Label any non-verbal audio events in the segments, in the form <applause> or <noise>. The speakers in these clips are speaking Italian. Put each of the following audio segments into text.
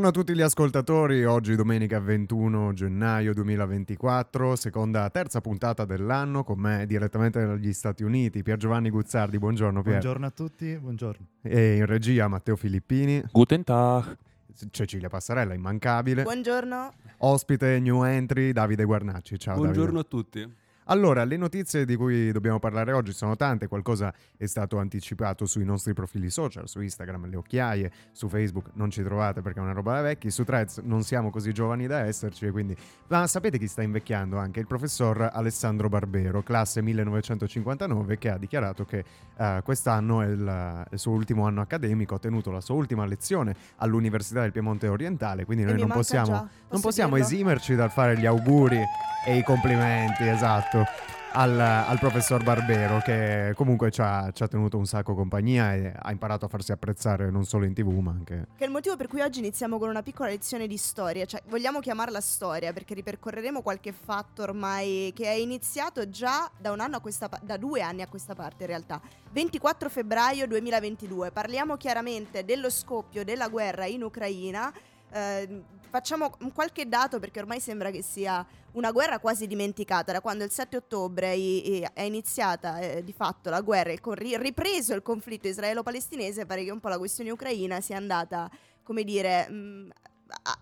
Buongiorno a tutti gli ascoltatori, oggi domenica 21 gennaio 2024, seconda, terza puntata dell'anno, con me direttamente dagli Stati Uniti, Pier Giovanni Guzzardi, buongiorno Pier. Buongiorno a tutti, buongiorno. E in regia Matteo Filippini. Guten Tag. Cecilia Passarella, immancabile. Buongiorno. Ospite new entry Davide Guarnacci. Ciao Buongiorno Davide. a tutti. Allora, le notizie di cui dobbiamo parlare oggi sono tante, qualcosa è stato anticipato sui nostri profili social, su Instagram, le occhiaie, su Facebook non ci trovate perché è una roba da vecchi, su Threads non siamo così giovani da esserci, e quindi... Ma sapete chi sta invecchiando anche? Il professor Alessandro Barbero, classe 1959, che ha dichiarato che eh, quest'anno è il, il suo ultimo anno accademico, ha tenuto la sua ultima lezione all'Università del Piemonte Orientale, quindi E noi non possiamo, non possiamo esimerci dal fare gli auguri e i complimenti, esatto, al, al professor Barbero che comunque ci ha, ci ha tenuto un sacco compagnia e ha imparato a farsi apprezzare non solo in tv ma anche... Che è il motivo per cui oggi iniziamo con una piccola lezione di storia, cioè vogliamo chiamarla storia perché ripercorreremo qualche fatto ormai che è iniziato già da pa- da due anni a questa parte in realtà. 24 febbraio 2022, parliamo chiaramente dello scoppio della guerra in Ucraina. eh, facciamo qualche dato perché ormai sembra che sia una guerra quasi dimenticata da quando il 7 ottobre è iniziata eh, di fatto la guerra, il ripreso il conflitto israelo-palestinese, pare che un po' la questione ucraina sia andata, come dire, mh, a,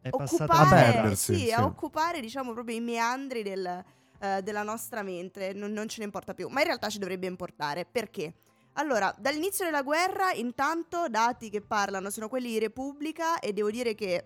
È passata occupare, a perdersi, sì, sì. a occupare diciamo proprio i meandri del, eh, della nostra mente, non, non ce ne importa più, ma in realtà ci dovrebbe importare, perché? Allora, dall'inizio della guerra, intanto, dati che parlano sono quelli di Repubblica e devo dire che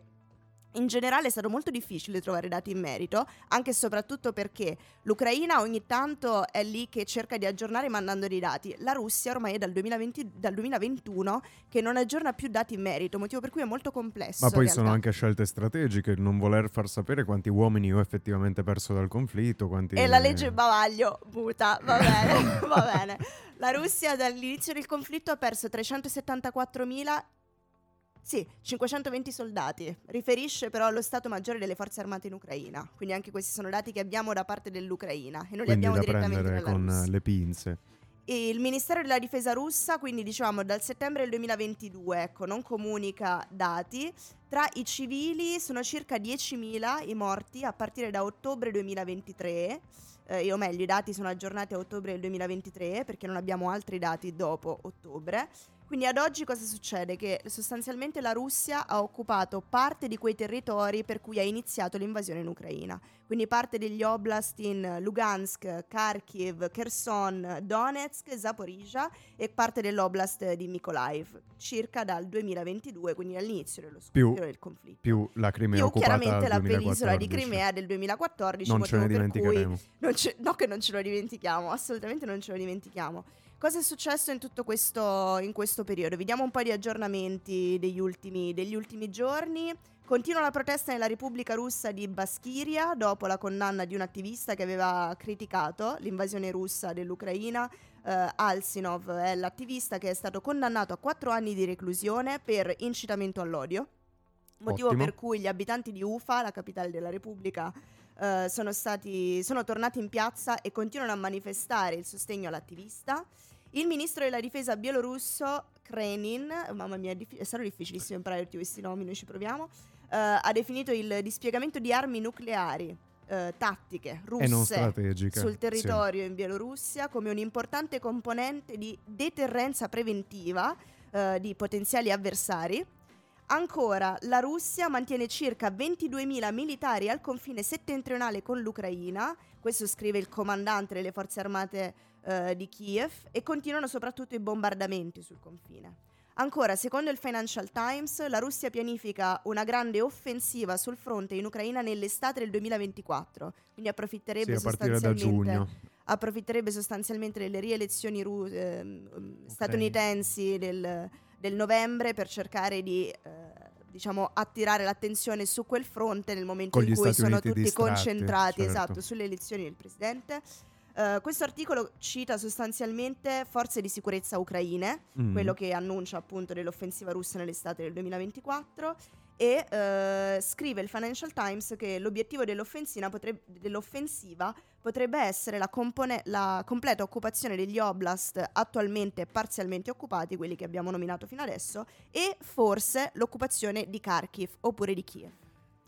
in generale è stato molto difficile trovare dati in merito, anche e soprattutto perché l'Ucraina ogni tanto è lì che cerca di aggiornare mandando dei dati. La Russia ormai è dal, 2020 dal 2021 che non aggiorna più dati in merito, motivo per cui è molto complesso. Ma poi sono anche scelte strategiche, non voler far sapere quanti uomini ho effettivamente perso dal conflitto, quanti... E la legge bavaglio muta, va bene, <laughs> va bene. La Russia dall'inizio del conflitto ha perso 374.000 sì, 520 soldati. Riferisce però allo Stato Maggiore delle Forze Armate in Ucraina. Quindi anche questi sono dati che abbiamo da parte dell'Ucraina e noi li abbiamo da direttamente dalla con Russia. eh, le pinze. E il Ministero della Difesa russa, quindi diciamo dal settembre del 2022, ecco, non comunica dati. Tra i civili sono circa 10.000 i morti a partire da ottobre 2023. Eh, o meglio, i dati sono aggiornati a ottobre del 2023 perché non abbiamo altri dati dopo ottobre. Quindi ad oggi cosa succede? Che sostanzialmente la Russia ha occupato parte di quei territori per cui ha iniziato l'invasione in Ucraina. Quindi parte degli oblast in Lugansk, Kharkiv, Kherson, Donetsk, Zaporizhia e parte dell'oblast di Mykolaiv, circa dal 2022, quindi all'inizio dello scoppio del conflitto. Più la Crimea Più occupata chiaramente la penisola di 2014. Crimea del 2014, Non ce ne dimenticheremo. non ce- no che non ce lo dimentichiamo, assolutamente non ce lo dimentichiamo. Cosa è successo in tutto questo, in questo periodo? Vediamo un po' di aggiornamenti degli ultimi, degli ultimi giorni. Continua la protesta nella Repubblica Russa di Baskiria dopo la condanna di un attivista che aveva criticato l'invasione russa dell'Ucraina. Eh, Alsinov è l'attivista che è stato condannato a quattro anni di reclusione per incitamento all'odio. Motivo Ottimo. per cui gli abitanti di Ufa, la capitale della Repubblica, eh, sono, stati, sono tornati in piazza e continuano a manifestare il sostegno all'attivista. Il ministro della difesa bielorusso Krenin, mamma mia, è, stato difficilissimo imparare tutti questi nomi, noi ci proviamo, eh, ha definito il dispiegamento di armi nucleari eh, tattiche russe sul sì. territorio in Bielorussia come un importante componente di deterrenza preventiva eh, di potenziali avversari. Ancora, la Russia mantiene circa 22.000 militari al confine settentrionale con l'Ucraina, questo scrive il comandante delle forze armate eh, di Kiev, e continuano soprattutto i bombardamenti sul confine. Ancora, secondo il Financial Times, la Russia pianifica una grande offensiva sul fronte in Ucraina nell'estate del 2024, quindi approfitterebbe Sì, sostanzialmente approfitterebbe sostanzialmente delle rielezioni ru- ehm, statunitensi del, del novembre per cercare di eh, diciamo attirare l'attenzione su quel fronte nel momento Con in cui Stati sono Uniti tutti distratti, concentrati certo. esatto sulle elezioni del presidente. Eh, questo articolo cita sostanzialmente forze di sicurezza ucraine, Mm. quello che annuncia appunto dell'offensiva russa nell'estate del 2024 e eh, scrive il Financial Times che l'obiettivo dell'offensiva, potreb- dell'offensiva potrebbe essere la, compone- la, completa occupazione degli oblast attualmente parzialmente occupati, quelli che abbiamo nominato fino adesso, e forse l'occupazione di Kharkiv oppure di Kiev.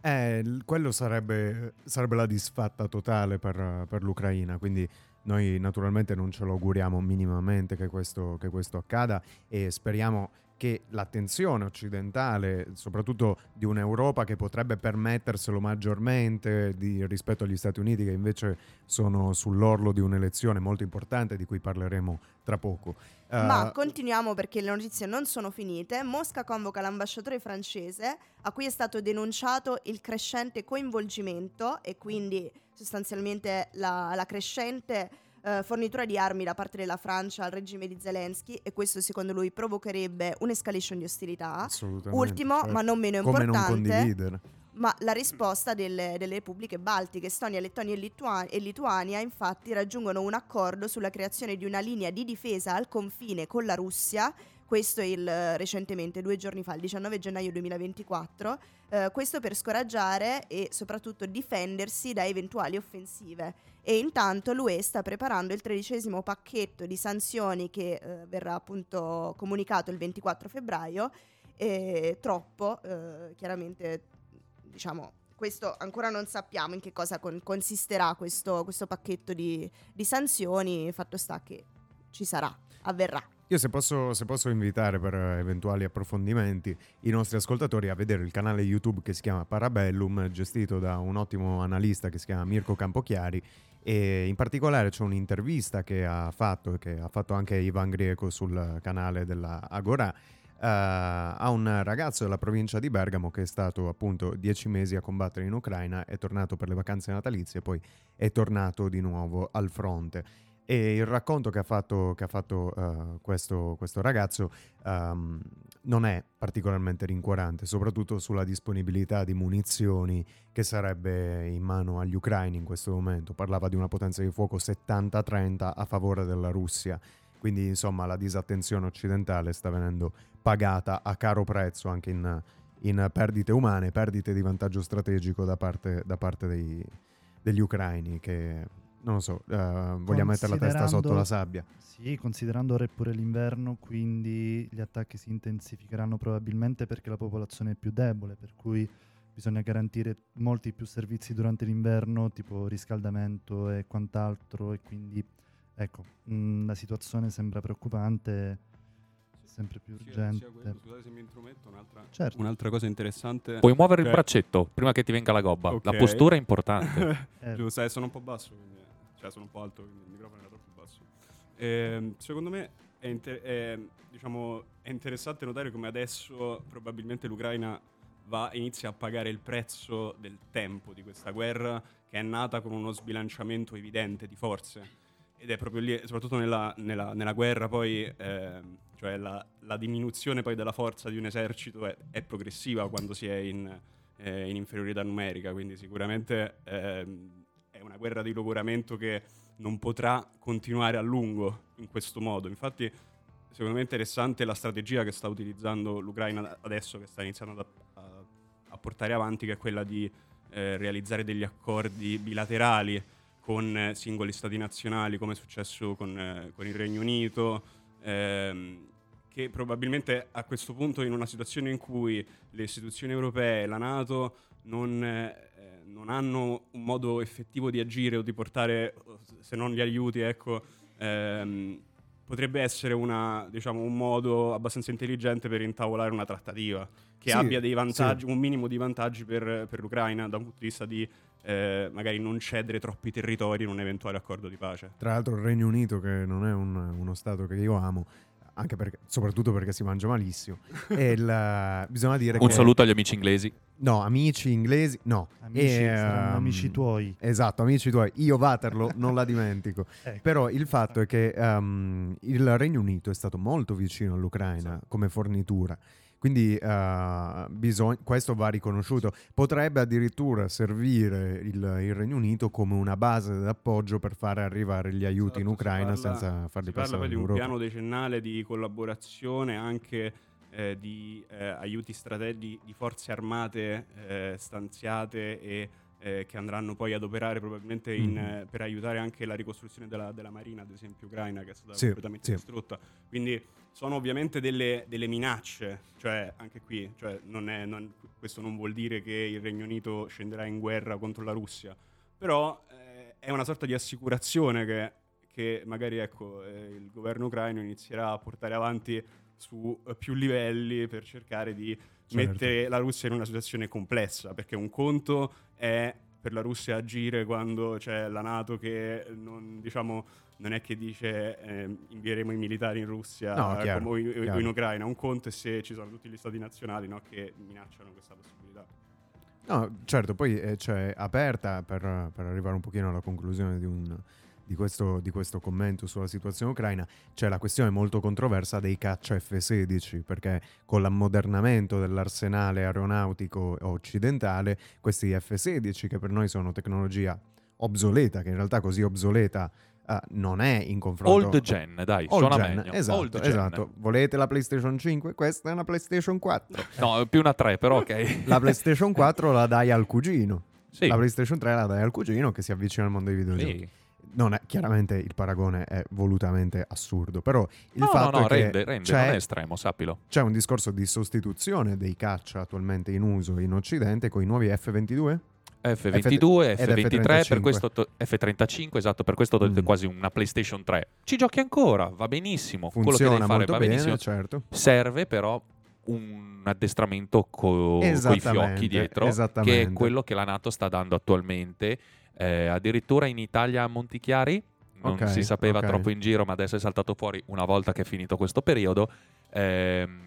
Eh, quello sarebbe, sarebbe la disfatta totale per, per l'Ucraina, quindi noi naturalmente non ce lo auguriamo minimamente che questo, che questo accada e speriamo che l'attenzione occidentale, soprattutto di un'Europa che potrebbe permetterselo maggiormente di, rispetto agli Stati Uniti che invece sono sull'orlo di un'elezione molto importante di cui parleremo tra poco. Uh, Ma continuiamo perché le notizie non sono finite. Mosca convoca l'ambasciatore francese a cui è stato denunciato il crescente coinvolgimento e quindi sostanzialmente la, la crescente uh, fornitura di armi da parte della Francia al regime di Zelensky e questo secondo lui provocherebbe un'escalation di ostilità. Ultimo, certo. ma non meno importante, non ma la risposta delle, delle, repubbliche baltiche, Estonia, Lettonia e, Litua- e, Lituania, infatti raggiungono un accordo sulla creazione di una linea di difesa al confine con la Russia questo è il, recentemente, due giorni fa, il 19 gennaio 2024, eh, questo per scoraggiare e soprattutto difendersi da eventuali offensive. E intanto l'UE sta preparando il tredicesimo pacchetto di sanzioni che eh, verrà appunto comunicato il 24 febbraio. E troppo, eh, chiaramente, diciamo, questo ancora non sappiamo in che cosa con- consisterà questo, questo pacchetto di, di sanzioni, fatto sta che ci sarà, avverrà. Io se posso, se posso, invitare per eventuali approfondimenti i nostri ascoltatori a vedere il canale YouTube che si chiama Parabellum, gestito da un ottimo analista che si chiama Mirko Campochiari e in particolare c'è un'intervista che ha fatto, che ha fatto anche Ivan Grieco sul canale della Agora, uh, a un ragazzo della provincia di Bergamo che è stato appunto dieci mesi a combattere in Ucraina, è tornato per le vacanze natalizie e poi è tornato di nuovo al fronte. E il racconto che ha fatto, che ha fatto uh, questo, questo, ragazzo um, non è particolarmente rincuorante, soprattutto sulla disponibilità di munizioni che sarebbe in mano agli ucraini in questo momento. Parlava di una potenza di fuoco 70-30 a favore della Russia. Quindi, insomma, la disattenzione occidentale sta venendo pagata a caro prezzo anche in, in perdite umane, perdite di vantaggio strategico da parte, da parte dei, degli ucraini che non lo so, uh, vogliamo mettere la testa sotto la sabbia. Sì, considerando ora è pure l'inverno, quindi gli attacchi si intensificheranno probabilmente perché la popolazione è più debole, per cui bisogna garantire molti più servizi durante l'inverno, tipo riscaldamento e quant'altro, e quindi ecco, mh, mm, la situazione sembra preoccupante sempre più urgente. Sia, sia Scusate se mi intrometto, un'altra, certo. un'altra cosa interessante. Puoi muovere cioè... il braccetto prima che ti venga la gobba. Okay. La postura è importante. <laughs> eh. Giusto, eh, sono un po' basso, quindi cioè sono un po' alto, quindi il microfono era troppo basso. E, ehm, secondo me è, inter- è, diciamo, è, interessante notare come adesso probabilmente l'Ucraina va, inizia a pagare il prezzo del tempo di questa guerra che è nata con uno sbilanciamento evidente di forze. Ed è proprio lì, soprattutto nella, nella, nella guerra poi, eh, cioè la, la, diminuzione poi della forza di un esercito è, è progressiva quando si è in, eh, in inferiorità numerica, quindi sicuramente... Una guerra di logoramento che non potrà continuare a lungo in questo modo. Infatti, secondo me è interessante la strategia che sta utilizzando l'Ucraina adesso, che sta iniziando a, a, a portare avanti, che è quella di eh, realizzare degli accordi bilaterali con eh, singoli stati nazionali, come è successo con, eh, con il Regno Unito. Ehm, che probabilmente a questo punto in una situazione in cui le istituzioni europee la Nato non, eh, non hanno un modo effettivo di agire o di portare, se non gli aiuti, ecco, ehm, potrebbe essere una, diciamo, un modo abbastanza intelligente per intavolare una trattativa che sì, abbia dei vantaggi, sì. un minimo di vantaggi per, per, l'Ucraina da un punto di vista di eh, magari non cedere troppi territori in un eventuale accordo di pace. Tra l'altro il Regno Unito, che non è un, uno Stato che io amo, anche perché, soprattutto perché si mangia malissimo. e <laughs> il, bisogna dire Un che... saluto agli amici inglesi. No, amici inglesi, no. Amici, e, um, amici tuoi. Esatto, amici tuoi. Io Waterloo non la <laughs> dimentico. ecco. Però il fatto è che um, il Regno Unito è stato molto vicino all'Ucraina sì. come fornitura quindi uh, bisog- questo va riconosciuto. Potrebbe addirittura servire il, il, Regno Unito come una base d'appoggio per fare arrivare gli aiuti esatto, in Ucraina parla, senza farli si passare parla in di un piano decennale di collaborazione anche eh, di eh, aiuti strategici di forze armate eh, stanziate e eh, che andranno poi ad operare probabilmente in, Mhm. eh, per aiutare anche la ricostruzione della, della marina, ad esempio ucraina, che è stata Sì, completamente sì. distrutta. Quindi sono ovviamente delle, delle minacce, cioè anche qui, cioè, non è- non- questo non vuol dire che il Regno Unito scenderà in guerra contro la Russia, però eh, è una sorta di assicurazione che, che magari ecco, eh, il governo ucraino inizierà a portare avanti su eh, più livelli per cercare di Certo. mettere la Russia in una situazione complessa, perché un conto è per la Russia agire quando c'è la Nato che non, diciamo, non è che dice eh, invieremo i militari in Russia No, eh, chiaro, o in, o in Ucraina, un conto è se ci sono tutti gli stati nazionali no, che minacciano questa possibilità. No, certo, poi eh, c'è aperta per, per arrivare un pochino alla conclusione di, un- di questo, di questo commento sulla situazione ucraina, c'è la questione molto controversa dei caccia F-16, perché con l'ammodernamento dell'arsenale aeronautico occidentale, questi F-16 che per noi sono tecnologia obsoleta, che in realtà così obsoleta eh, non è in confronto... Old gen, dai, Old suona gen, meglio. Esatto, Old gen. esatto. Volete la PlayStation 5? Questa è una PlayStation 4. No, più una 3, però ok. <laughs> La PlayStation 4 la dai al cugino. Sì. La PlayStation 3 la dai al cugino che si avvicina al mondo dei videogiochi. Sì. Non è, chiaramente il paragone è volutamente assurdo, però il No, no, fatto no, è che rende, rende, c'è, non è estremo, sappilo. c'è un discorso di sostituzione dei caccia attualmente in uso in Occidente con i nuovi F-22. F22, ed F23, F35. per questo to- F35, esatto, per questo togliete Mm. quasi una PlayStation 3. Ci giochi ancora, va benissimo. Quello che Funziona devi fare molto va bene, benissimo. certo. Serve però un addestramento co- coi Esattamente, fiocchi dietro, che è quello che la Nato sta dando attualmente. Eh, addirittura in Italia a Montichiari, non Ok, si sapeva ok. troppo in giro, ma adesso è saltato fuori una volta che è finito questo periodo. ehm,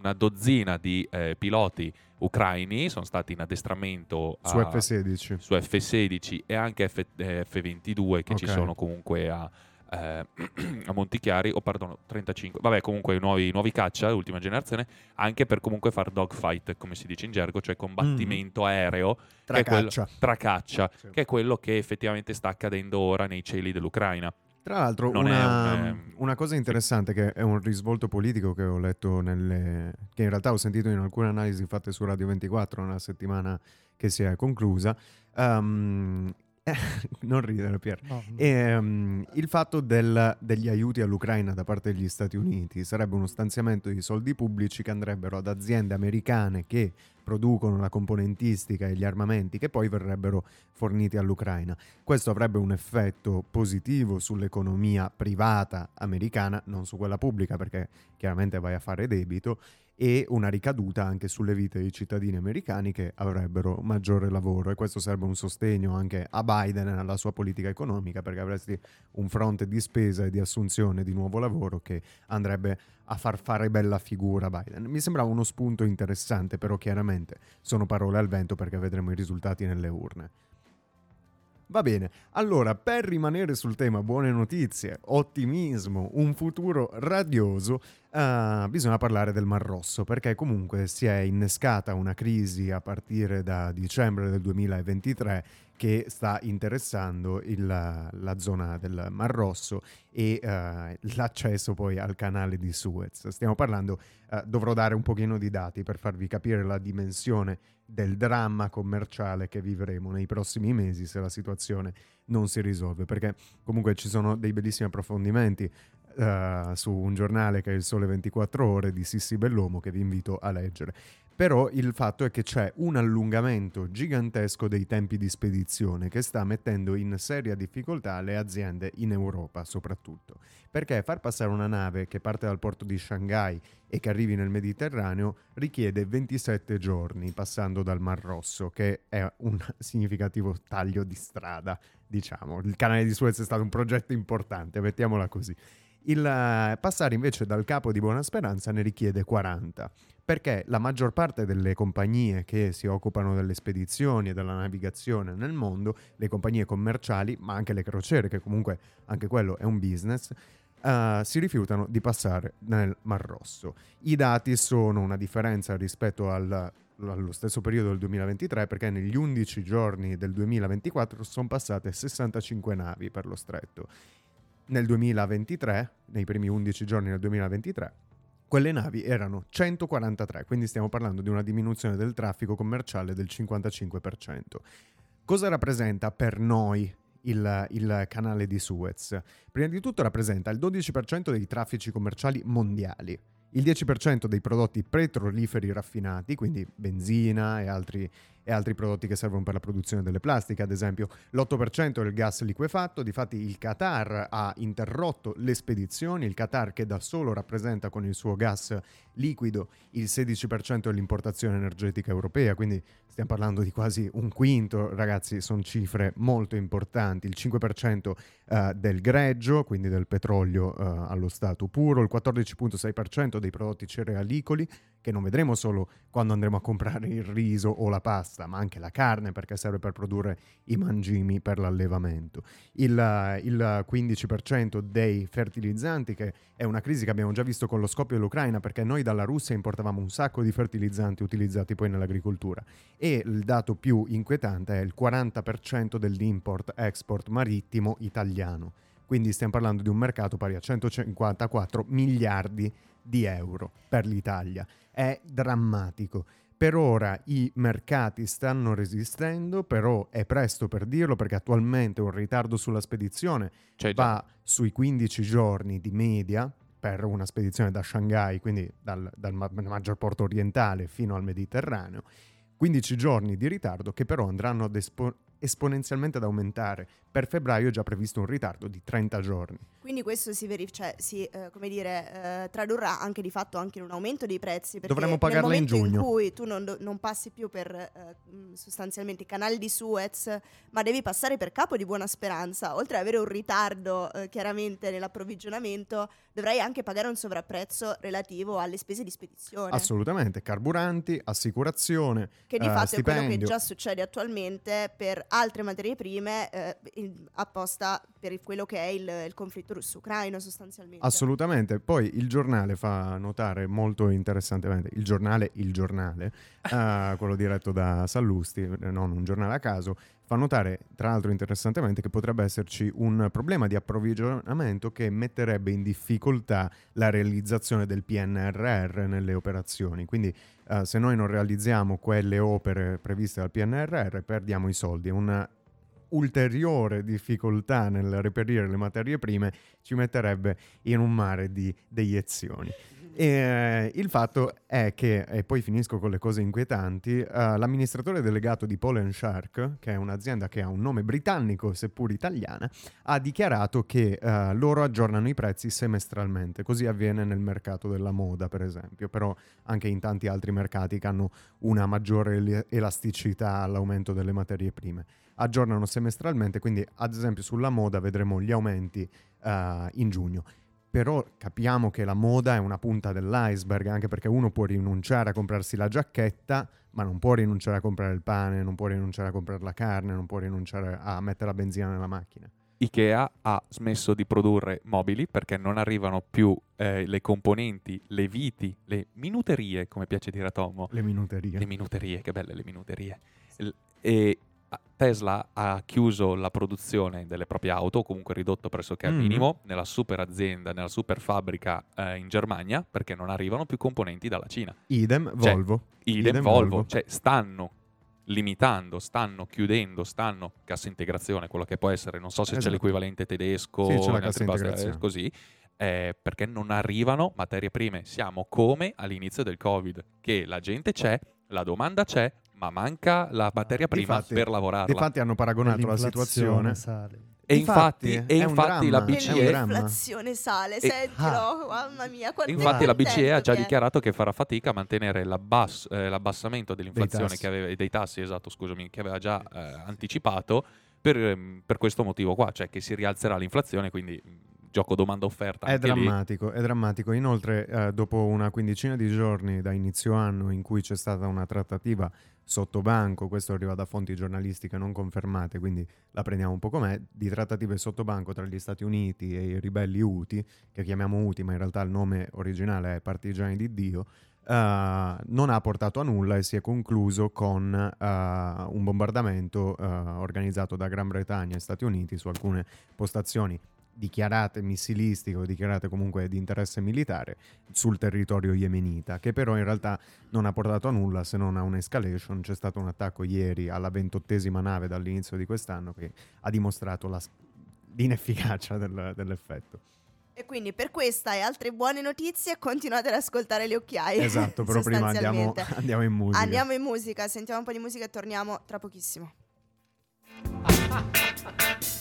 una dozzina di eh, piloti ucraini sono stati in addestramento Su a- F-16. su F16 e anche F, eh, F22 che ci Ok. sono comunque a, eh, <clears throat> a Montichiari, o perdono 35, vabbè comunque i nuovi, nuovi caccia, ultima generazione, anche per comunque fare dogfight, come si dice in gergo, cioè combattimento aereo Tra è quello- caccia. tra caccia, Sì. che è quello che effettivamente sta accadendo ora nei cieli dell'Ucraina. Tra l'altro, una, un, ehm, una cosa interessante che è un risvolto politico che ho letto nelle. che in realtà ho sentito in alcune analisi fatte su Radio 24 nella settimana che si è conclusa. ehm, <laughs> non ridere, Pier. No, Ehm, il fatto del- degli aiuti all'Ucraina da parte degli Stati Uniti sarebbe uno stanziamento di soldi pubblici che andrebbero ad aziende americane che producono la componentistica e gli armamenti che poi verrebbero forniti all'Ucraina. Questo avrebbe un effetto positivo sull'economia privata americana, non su quella pubblica perché chiaramente vai a fare debito, e una ricaduta anche sulle vite dei cittadini americani che avrebbero maggiore lavoro e questo sarebbe un sostegno anche a Biden e alla sua politica economica perché avresti un fronte di spesa e di assunzione di nuovo lavoro che andrebbe a far fare bella figura a Biden. Mi sembrava uno spunto interessante, però chiaramente sono parole al vento perché vedremo i risultati nelle urne. Va bene, allora per rimanere sul tema buone notizie, ottimismo, un futuro radioso, eh, bisogna parlare del Mar Rosso perché comunque si è innescata una crisi a partire da dicembre del 2023 che sta interessando il- la zona del Mar Rosso e eh, l'accesso poi al canale di Suez. Stiamo parlando, eh, dovrò dare un pochino di dati per farvi capire la dimensione del dramma commerciale che vivremo nei prossimi mesi se la situazione non si risolve, perché comunque ci sono dei bellissimi approfondimenti eh, su un giornale che è il Sole 24 Ore di Sissi Bellomo che vi invito a leggere. Però il fatto è che c'è un allungamento gigantesco dei tempi di spedizione che sta mettendo in seria difficoltà le aziende in Europa soprattutto. Perché far passare una nave che parte dal porto di Shanghai e che arrivi nel Mediterraneo richiede 27 giorni passando dal Mar Rosso, che è un <laughs> significativo taglio di strada, diciamo. Il canale di Suez è stato un progetto importante, mettiamola così. Il eh, passare invece dal capo di Buona Speranza ne richiede 40, perché la maggior parte delle compagnie che si occupano delle spedizioni e della navigazione nel mondo, le compagnie commerciali, ma anche le crociere, che comunque anche quello è un business, eh, si rifiutano di passare nel Mar Rosso. I dati sono una differenza rispetto al- allo stesso periodo del 2023 perché negli 11 giorni del 2024 sono passate 65 navi per lo stretto. Nel 2023, nei primi 11 giorni del 2023, quelle navi erano 143, quindi stiamo parlando di una diminuzione del traffico commerciale del 55%. Cosa rappresenta per noi il, il, canale di Suez? Prima di tutto rappresenta il 12% dei traffici commerciali mondiali, il 10% dei prodotti petroliferi raffinati, quindi benzina e altri, e altri prodotti che servono per la produzione delle plastiche, ad esempio l'8% è il gas liquefatto, difatti il Qatar ha interrotto le spedizioni, il Qatar che da solo rappresenta con il suo gas liquido il 16% dell'importazione energetica europea, quindi stiamo parlando di quasi un quinto, ragazzi, sono cifre molto importanti, il 5% eh, del greggio, quindi del petrolio eh, allo stato puro, il 14,6% dei prodotti cerealicoli, che non vedremo solo quando andremo a comprare il riso o la pasta, ma anche la carne perché serve per produrre i mangimi per l'allevamento. Il, il 15% dei fertilizzanti, che è una crisi che abbiamo già visto con lo scoppio dell'Ucraina, perché noi dalla Russia importavamo un sacco di fertilizzanti utilizzati poi nell'agricoltura. E il dato più inquietante è il 40% dell'import-export marittimo italiano. Quindi stiamo parlando di un mercato pari a 154 miliardi di euro per l'Italia. È drammatico. Per ora i mercati stanno resistendo, però è presto per dirlo perché attualmente un ritardo sulla spedizione Cioè, va sui 15 giorni di media per una spedizione da Shanghai, quindi dal, dal ma- maggior porto orientale fino al Mediterraneo. 15 giorni di ritardo che però andranno ad espo- esponenzialmente ad aumentare. Per febbraio è già previsto un ritardo di 30 giorni. Quindi questo si, verif- cioè, si eh, come dire, eh, tradurrà anche di fatto anche in un aumento dei prezzi. Perché Dovremmo pagarla in giugno. in cui tu non, non passi più per eh, mh, sostanzialmente i canali di Suez, ma devi passare per capo di Buona Speranza, oltre ad avere un ritardo eh, chiaramente nell'approvvigionamento, dovrai anche pagare un sovrapprezzo relativo alle spese di spedizione. Assolutamente, carburanti, assicurazione, Che di eh, fatto è quello che stipendio. già succede attualmente per altre materie prime eh, in- apposta per quello che è il, il conflitto russo-ucraino sostanzialmente. Assolutamente. Poi il giornale fa notare molto interessantemente, il giornale, il giornale, <laughs> eh, quello diretto da Sallusti, non un giornale a caso, fa notare tra l'altro interessantemente che potrebbe esserci un problema di approvvigionamento che metterebbe in difficoltà la realizzazione del PNRR nelle operazioni. Quindi eh, se noi non realizziamo quelle opere previste dal PNRR perdiamo i soldi. Una ulteriore difficoltà nel reperire le materie prime ci metterebbe in un mare di deiezioni. E, eh, il fatto è che, e poi finisco con le cose inquietanti, eh, l'amministratore delegato di Polen Shark, che è un'azienda che ha un nome britannico seppur italiana, ha dichiarato che eh, loro aggiornano i prezzi semestralmente, così avviene nel mercato della moda per esempio, però anche in tanti altri mercati che hanno una maggiore el- elasticità all'aumento delle materie prime. Aggiornano semestralmente, quindi ad esempio sulla moda vedremo gli aumenti eh, in giugno. Però capiamo che la moda è una punta dell'iceberg, anche perché uno può rinunciare a comprarsi la giacchetta, ma non può rinunciare a comprare il pane, non può rinunciare a comprare la carne, non può rinunciare a mettere la benzina nella macchina. Ikea ha smesso di produrre mobili perché non arrivano più eh, le componenti, le viti, le minuterie, come piace dire a Tommo. Le minuterie. Le minuterie, che belle le minuterie. L- e Tesla ha chiuso la produzione delle proprie auto, o comunque ridotto pressoché al Mm. minimo, nella super azienda, nella super fabbrica eh, in Germania, perché non arrivano più componenti dalla Cina. Idem, Cioè, Volvo. Idem, Idem Volvo, Volvo. cioè stanno limitando, stanno chiudendo, stanno cassa integrazione, quello che può essere, non so se c'è Esatto. l'equivalente tedesco, Sì, c'è la cassa integrazione. così, eh, perché non arrivano materie prime. Siamo come all'inizio del Covid, che la gente c'è, la domanda c'è, ma manca la materia prima Difatti- per lavorarla. Difatti hanno paragonato la situazione. sale. e Infatti, infatti, e è un infatti la BCE. L'inflazione sale, E- sentilo, mamma mia. quanto è Infatti la BCE ha già dichiarato che farà fatica a mantenere l'abbass- eh, l'abbassamento dell'inflazione tassi. che aveva, dei tassi, esatto, scusami, che aveva già eh, anticipato per, ehm, per questo motivo qua, cioè che si rialzerà l'inflazione, quindi mh, gioco domanda-offerta. È anche lì. drammatico, è drammatico. Inoltre, eh, dopo una quindicina di giorni da inizio anno in cui c'è stata una trattativa sotto banco, questo arriva da fonti giornalistiche non confermate, quindi la prendiamo un po' com'è, di trattative sotto banco tra gli Stati Uniti e i ribelli Houthi, che chiamiamo Houthi, ma in realtà il nome originale è Partigiani di Dio, eh, non ha portato a nulla e si è concluso con eh, un bombardamento eh, organizzato da Gran Bretagna e Stati Uniti su alcune postazioni dichiarate missilistiche o dichiarate comunque di interesse militare sul territorio yemenita, che però in realtà non ha portato a nulla se non a un'escalation. C'è stato un attacco ieri alla ventottesima nave dall'inizio di quest'anno che ha dimostrato la, l'inefficacia del, dell'effetto. E quindi per questa e altre buone notizie continuate ad ascoltare le occhiaie. Esatto, però prima andiamo, andiamo in musica. Andiamo in musica, sentiamo un po' di musica e torniamo tra pochissimo. <laughs>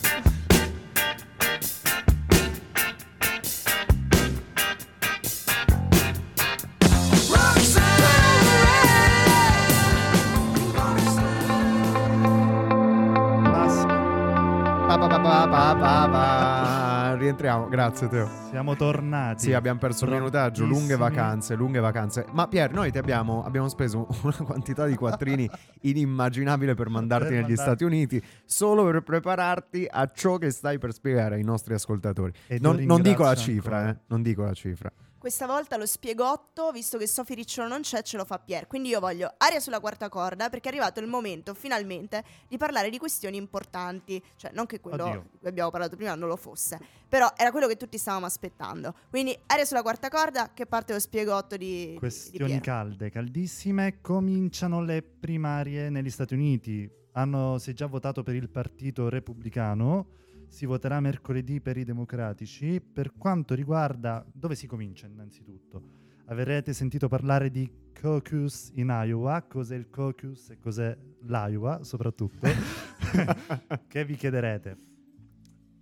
Rientriamo, grazie Teo. Siamo tornati. Sì, abbiamo perso il minutaggio, lunghe vacanze, lunghe vacanze. Ma Pier, noi ti abbiamo, abbiamo speso <laughs> una quantità di quattrini <laughs> inimmaginabile per mandarti Per negli mandar- Stati Uniti, solo per prepararti a ciò che stai per spiegare ai nostri ascoltatori. Non, non dico la ringrazio cifra, ancora. eh, non dico la cifra. Questa volta lo spiegotto, visto che Sofì Ricciolo non c'è, ce lo fa Pier. Quindi io voglio aria sulla quarta corda perché è arrivato il momento finalmente di parlare di questioni importanti. Cioè, non che quello Oddio. di cui abbiamo parlato prima non lo fosse, però era quello che tutti stavamo aspettando. Quindi aria sulla quarta corda che parte lo spiegotto di, di Questioni Pier. calde, caldissime. Cominciano le primarie negli Stati Uniti. Hanno, si è già votato per il partito repubblicano. Si voterà mercoledì per i democratici. Per quanto riguarda dove si comincia, innanzitutto, avrete sentito parlare di caucus in Iowa. Cos'è il caucus e cos'è l'Iowa, soprattutto? <laughs> che vi chiederete.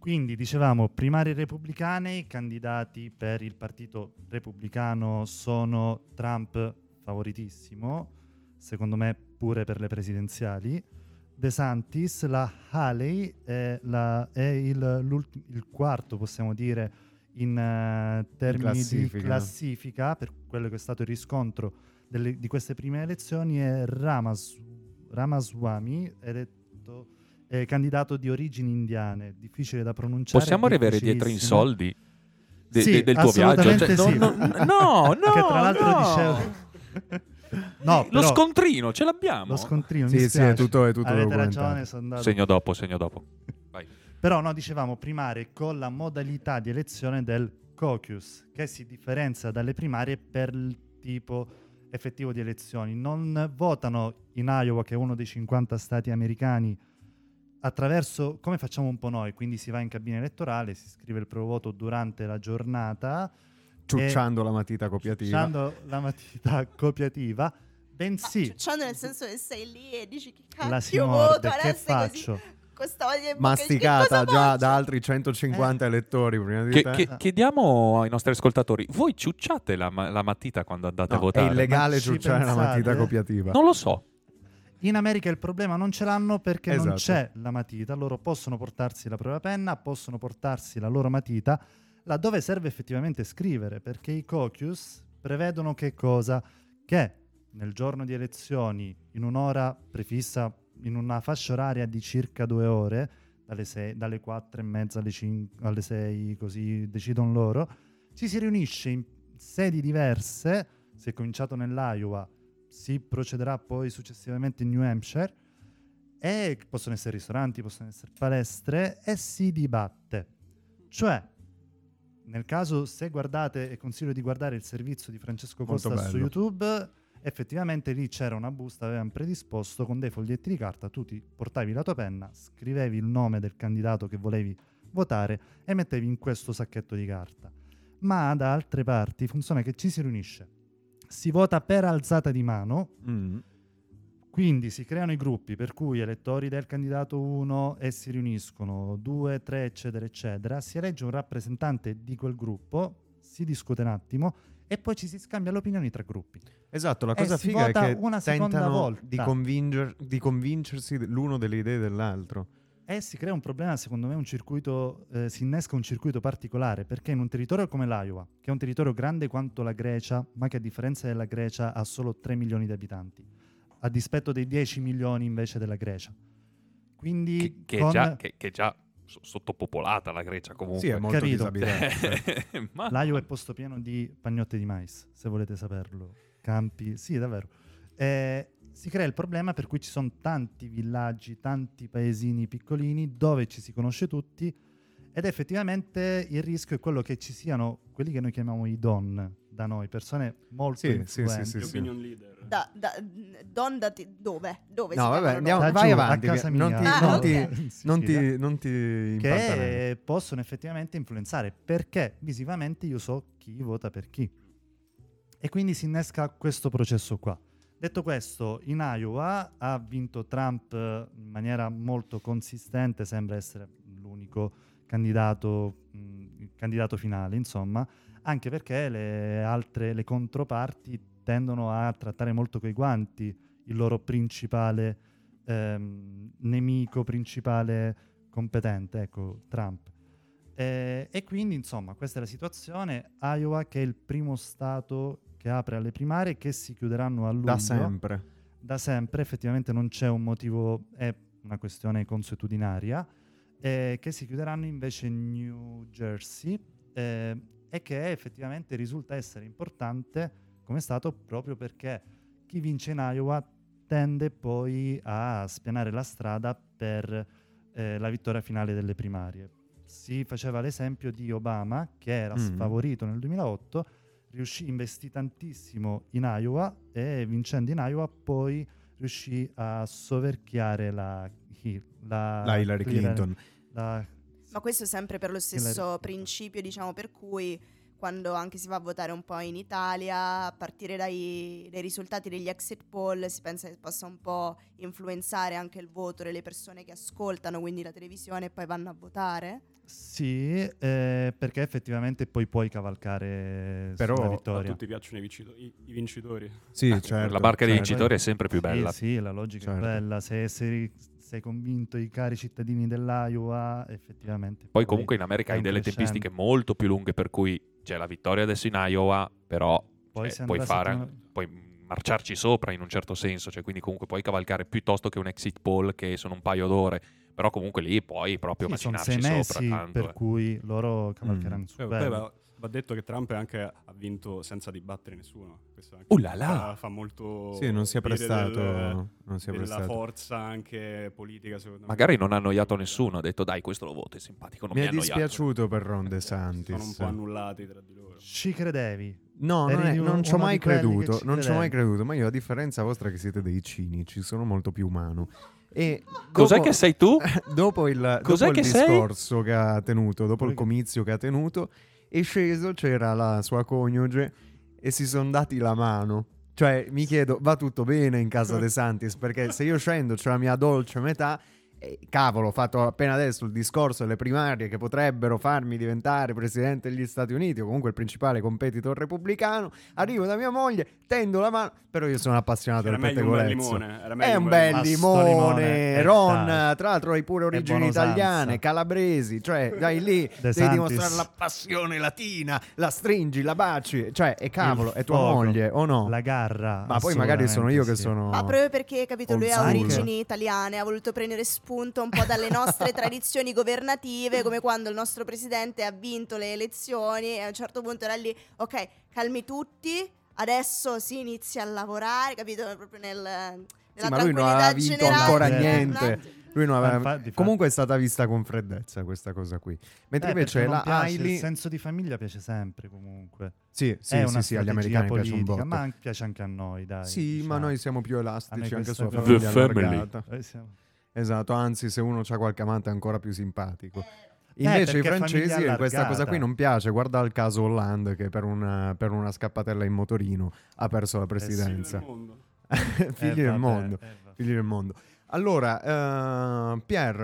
Quindi dicevamo primarie repubblicane, i candidati per il partito repubblicano sono Trump favoritissimo, secondo me pure per le presidenziali, De Santis, la Haley è, la- è il, il quarto, possiamo dire, in eh, termini classifica. di classifica per quello che è stato il riscontro delle- di queste prime elezioni è Ramas- Ramaswamy, eletto è candidato di origini indiane, difficile da pronunciare. Possiamo riavere dietro in soldi de- Sì, de- del tuo viaggio? Cioè, sì. no, no, no, no, che tra l'altro no. dicevo... no, Lo però scontrino, ce l'abbiamo? lo scontrino, mi Sì, sì, spiace. è tutto, è tutto Avete ragione, sono andato... Segno dopo, segno dopo. <laughs> Vai. Però no, dicevamo primarie con la modalità di elezione del caucus, che si differenzia dalle primarie per il tipo effettivo di elezioni. Non votano in Iowa, che è uno dei 50 stati americani, attraverso come facciamo un po' noi, quindi si va in cabina elettorale, si scrive il proprio voto durante la giornata, Ciucciando la matita copiativa. usando la matita copiativa, Ma bensì ciucciando nel senso che sei lì e dici che la si morde, voto che è così, faccio? in Masticata già faccio? da altri 150 elettori prima di Che- te. che- chiediamo ai nostri ascoltatori, voi ciucciate la, ma- la matita quando andate a No, è votare? illegale Ma ci ciucciare la pensate? matita copiativa. Non lo so. In America il problema non ce l'hanno perché non Esatto. c'è la matita, loro possono portarsi la propria penna, possono portarsi la loro matita, laddove serve effettivamente scrivere, perché i caucus prevedono che cosa? Che nel giorno di elezioni, in un'ora prefissa, in una fascia oraria di circa due ore, dalle, sei- dalle 4 e mezza alle, 5, alle 6, così decidono loro, ci si riunisce in sedi diverse, si è cominciato nell'Iowa, si procederà poi successivamente in New Hampshire e possono essere ristoranti, possono essere palestre e si dibatte. Cioè, nel caso se guardate e consiglio di guardare il servizio di Francesco Costa su. YouTube, effettivamente lì c'era una busta, avevano predisposto con dei foglietti di carta, tu ti portavi la tua penna, scrivevi il nome del candidato che volevi votare e mettevi in questo sacchetto di carta. Ma da altre parti funziona che ci si riunisce, si vota per alzata di mano, Mm. quindi si creano i gruppi per cui elettori del candidato 1 e si riuniscono 2, 3, eccetera, eccetera. Si elegge un rappresentante di quel gruppo, si discute un attimo e poi ci si scambia le opinioni tra gruppi. Esatto, la E cosa figa è che una seconda tentano volta. di, convinger- di convincersi l'uno delle idee dell'altro. E si crea un problema, secondo me, un circuito, eh, si innesca un circuito particolare, perché in un territorio come l'Iowa, che è un territorio grande quanto la Grecia, ma che a differenza della Grecia ha solo 3 milioni di abitanti, a dispetto dei 10 milioni invece della Grecia. Quindi Che, che è con- già, che, che già so- sottopopolata la Grecia comunque. Sì, è molto Capito. disabitata. <laughs> Ma L'Iowa è posto pieno di pagnotte di mais, se volete saperlo. Campi, sì, davvero. Eh, si crea il problema per cui ci sono tanti villaggi, tanti paesini piccolini dove ci si conosce tutti Ed effettivamente il rischio è quello che ci siano quelli che noi chiamiamo i don da noi, persone molto Sì, sì, influenti. sì, sì. opinion leader. Da, da, don da ti- dove? Dove No, si vabbè, andiamo-? Da vai giù, avanti, a casa non mia. ti- Ah, non ti- Non Sicilia, ti, non ti impantanare. che possono effettivamente influenzare perché visivamente io so chi vota per chi e quindi si innesca questo processo qua detto questo in Iowa ha vinto Trump eh, in maniera molto consistente sembra essere l'unico candidato mh, il candidato finale insomma anche perché le altre le controparti tendono a trattare molto coi guanti il loro principale ehm, nemico principale competente, ecco, Trump. Eh, e quindi, insomma, questa è la situazione. Iowa, che è il primo stato che apre alle primarie, che si chiuderanno a luglio. Da sempre. Da sempre, effettivamente non c'è un motivo, è una questione consuetudinaria, eh, che si chiuderanno invece in New Jersey eh, e che effettivamente risulta essere importante come stato proprio perché chi vince in Iowa tende poi a spianare la strada per eh, la vittoria finale delle primarie. Si faceva l'esempio di Obama che era Mm. sfavorito nel 2008, riuscì investì tantissimo in Iowa e vincendo in Iowa poi riuscì a soverchiare la, la, La Hillary Clinton. la- Ma questo sempre per lo stesso Hillary- principio, diciamo, per cui quando anche si va a votare un po' in Italia, a partire dai, dai risultati degli exit poll, si pensa che possa un po' influenzare anche il voto delle persone che ascoltano, quindi la televisione, e poi vanno a votare. Sì, eh, perché effettivamente poi puoi cavalcare Però- sulla A vittoria. tutti piacciono i, vicito- i- i vincitori. Sì, Eh, certo. la barca dei certo. vincitori è sempre più Sì, bella. Sì, la logica Certo. è quella. Se sei, sei convinto i cari cittadini dell'Iowa, effettivamente. Poi comunque in America hai delle tempistiche molto più lunghe, per cui c'è la vittoria adesso in Iowa, però Poi cioè, puoi, fare, settimana- puoi marciarci sopra in un certo senso, cioè quindi comunque puoi cavalcare piuttosto che un exit poll che sono un paio d'ore, però comunque lì puoi proprio Sì, sono sei sopra mesi tanto. per eh. cui loro cavalcheranno Mm. su Poi, quello. poi va, va detto che Trump è anche ha vinto senza dibattere nessuno. Questo anche Uh là là! Fa, fa molto. Sì, non si è prestato. del- non si è della prestato. forza anche politica, secondo me. Magari non ha annoiato nessuno, ha detto dai questo lo voto, è simpatico, non Mi mi, è dispiaciuto per Ron Sono un DeSantis. po' annullati tra di loro. Ci credevi? No, non, è- non ci ho mai creduto. ci Non ci ho mai creduto. Ma io, a differenza vostra, che siete dei cinici, sono molto più umano. E Cos'è dopo- che sei tu? <laughs> dopo il, Cos'è dopo il che sei? discorso che ha tenuto, dopo il comizio che ha tenuto, è sceso, c'era la sua coniuge e si sono dati la mano. Cioè, mi chiedo, va tutto bene in casa De Santis? Perché se io scendo, c'è la mia dolce metà. E cavolo, ho fatto appena adesso il discorso delle primarie che potrebbero farmi diventare presidente degli Stati Uniti o comunque il principale competitor repubblicano. Arrivo da mia moglie, tendo la mano, però io sono appassionato del meglio un bel pettegolezzo. È un bel limone, limone, eh, Ron, dai. tra l'altro hai pure origini italiane, calabresi, cioè dai lì, De devi Santis. dimostrare la passione latina, la stringi, la baci, cioè, e cavolo, Il è tua fuoco, moglie o no? La garra. Ma poi magari sono io che sono... Ma proprio perché, capito, lui ha origini italiane, ha voluto prendere spunto un po' dalle nostre tradizioni governative, come quando il nostro presidente ha vinto le elezioni e a un certo punto era lì, ok, calmi tutti, adesso si inizia a lavorare, capito? Proprio nel, nella Sì, ma lui non tranquillità aveva vinto generale. ancora Eh, niente. Lui non aveva... infatti- infatti- Comunque è stata vista con freddezza questa cosa qui. Mentre Eh, invece la piace, Hailey... Il senso di famiglia piace sempre comunque. Sì, sì, sì, sì, agli americani piace un politica, botto. ma piace anche a noi, dai. Sì, diciamo. ma noi siamo più elastici, anche cosa- famiglia The family. allargata. Eh, siamo- Esatto, anzi, se uno ha qualche amante è ancora più simpatico. Eh, Invece i francesi famiglia questa cosa qui non piace. Guarda il caso Hollande che per una, per una scappatella in motorino ha perso la Eh presidenza. Figli <laughs> Eh, del vabbè, mondo. eh. Figli del mondo. Allora, eh, Pier,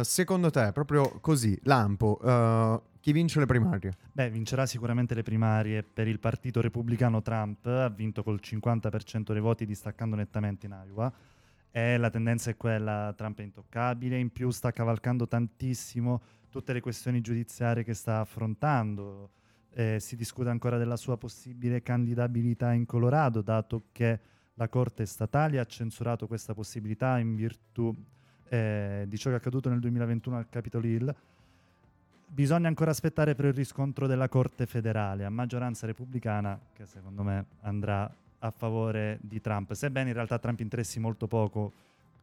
eh, secondo te, proprio così, lampo, eh, chi vince le primarie? Beh, vincerà sicuramente le primarie per il partito repubblicano Trump, ha vinto col 50% dei voti distaccando nettamente in Iowa. E la tendenza è quella, Trump è intoccabile, in più sta cavalcando tantissimo tutte le questioni giudiziarie che sta affrontando. Eh, si discute ancora della sua possibile candidabilità in Colorado, dato che la Corte statale ha censurato questa possibilità in virtù eh, di ciò che è accaduto nel 2021 al Capitol Hill. Bisogna ancora aspettare per il riscontro della Corte federale a maggioranza repubblicana, che secondo me andrà a favore di Trump, sebbene in realtà Trump interessi molto poco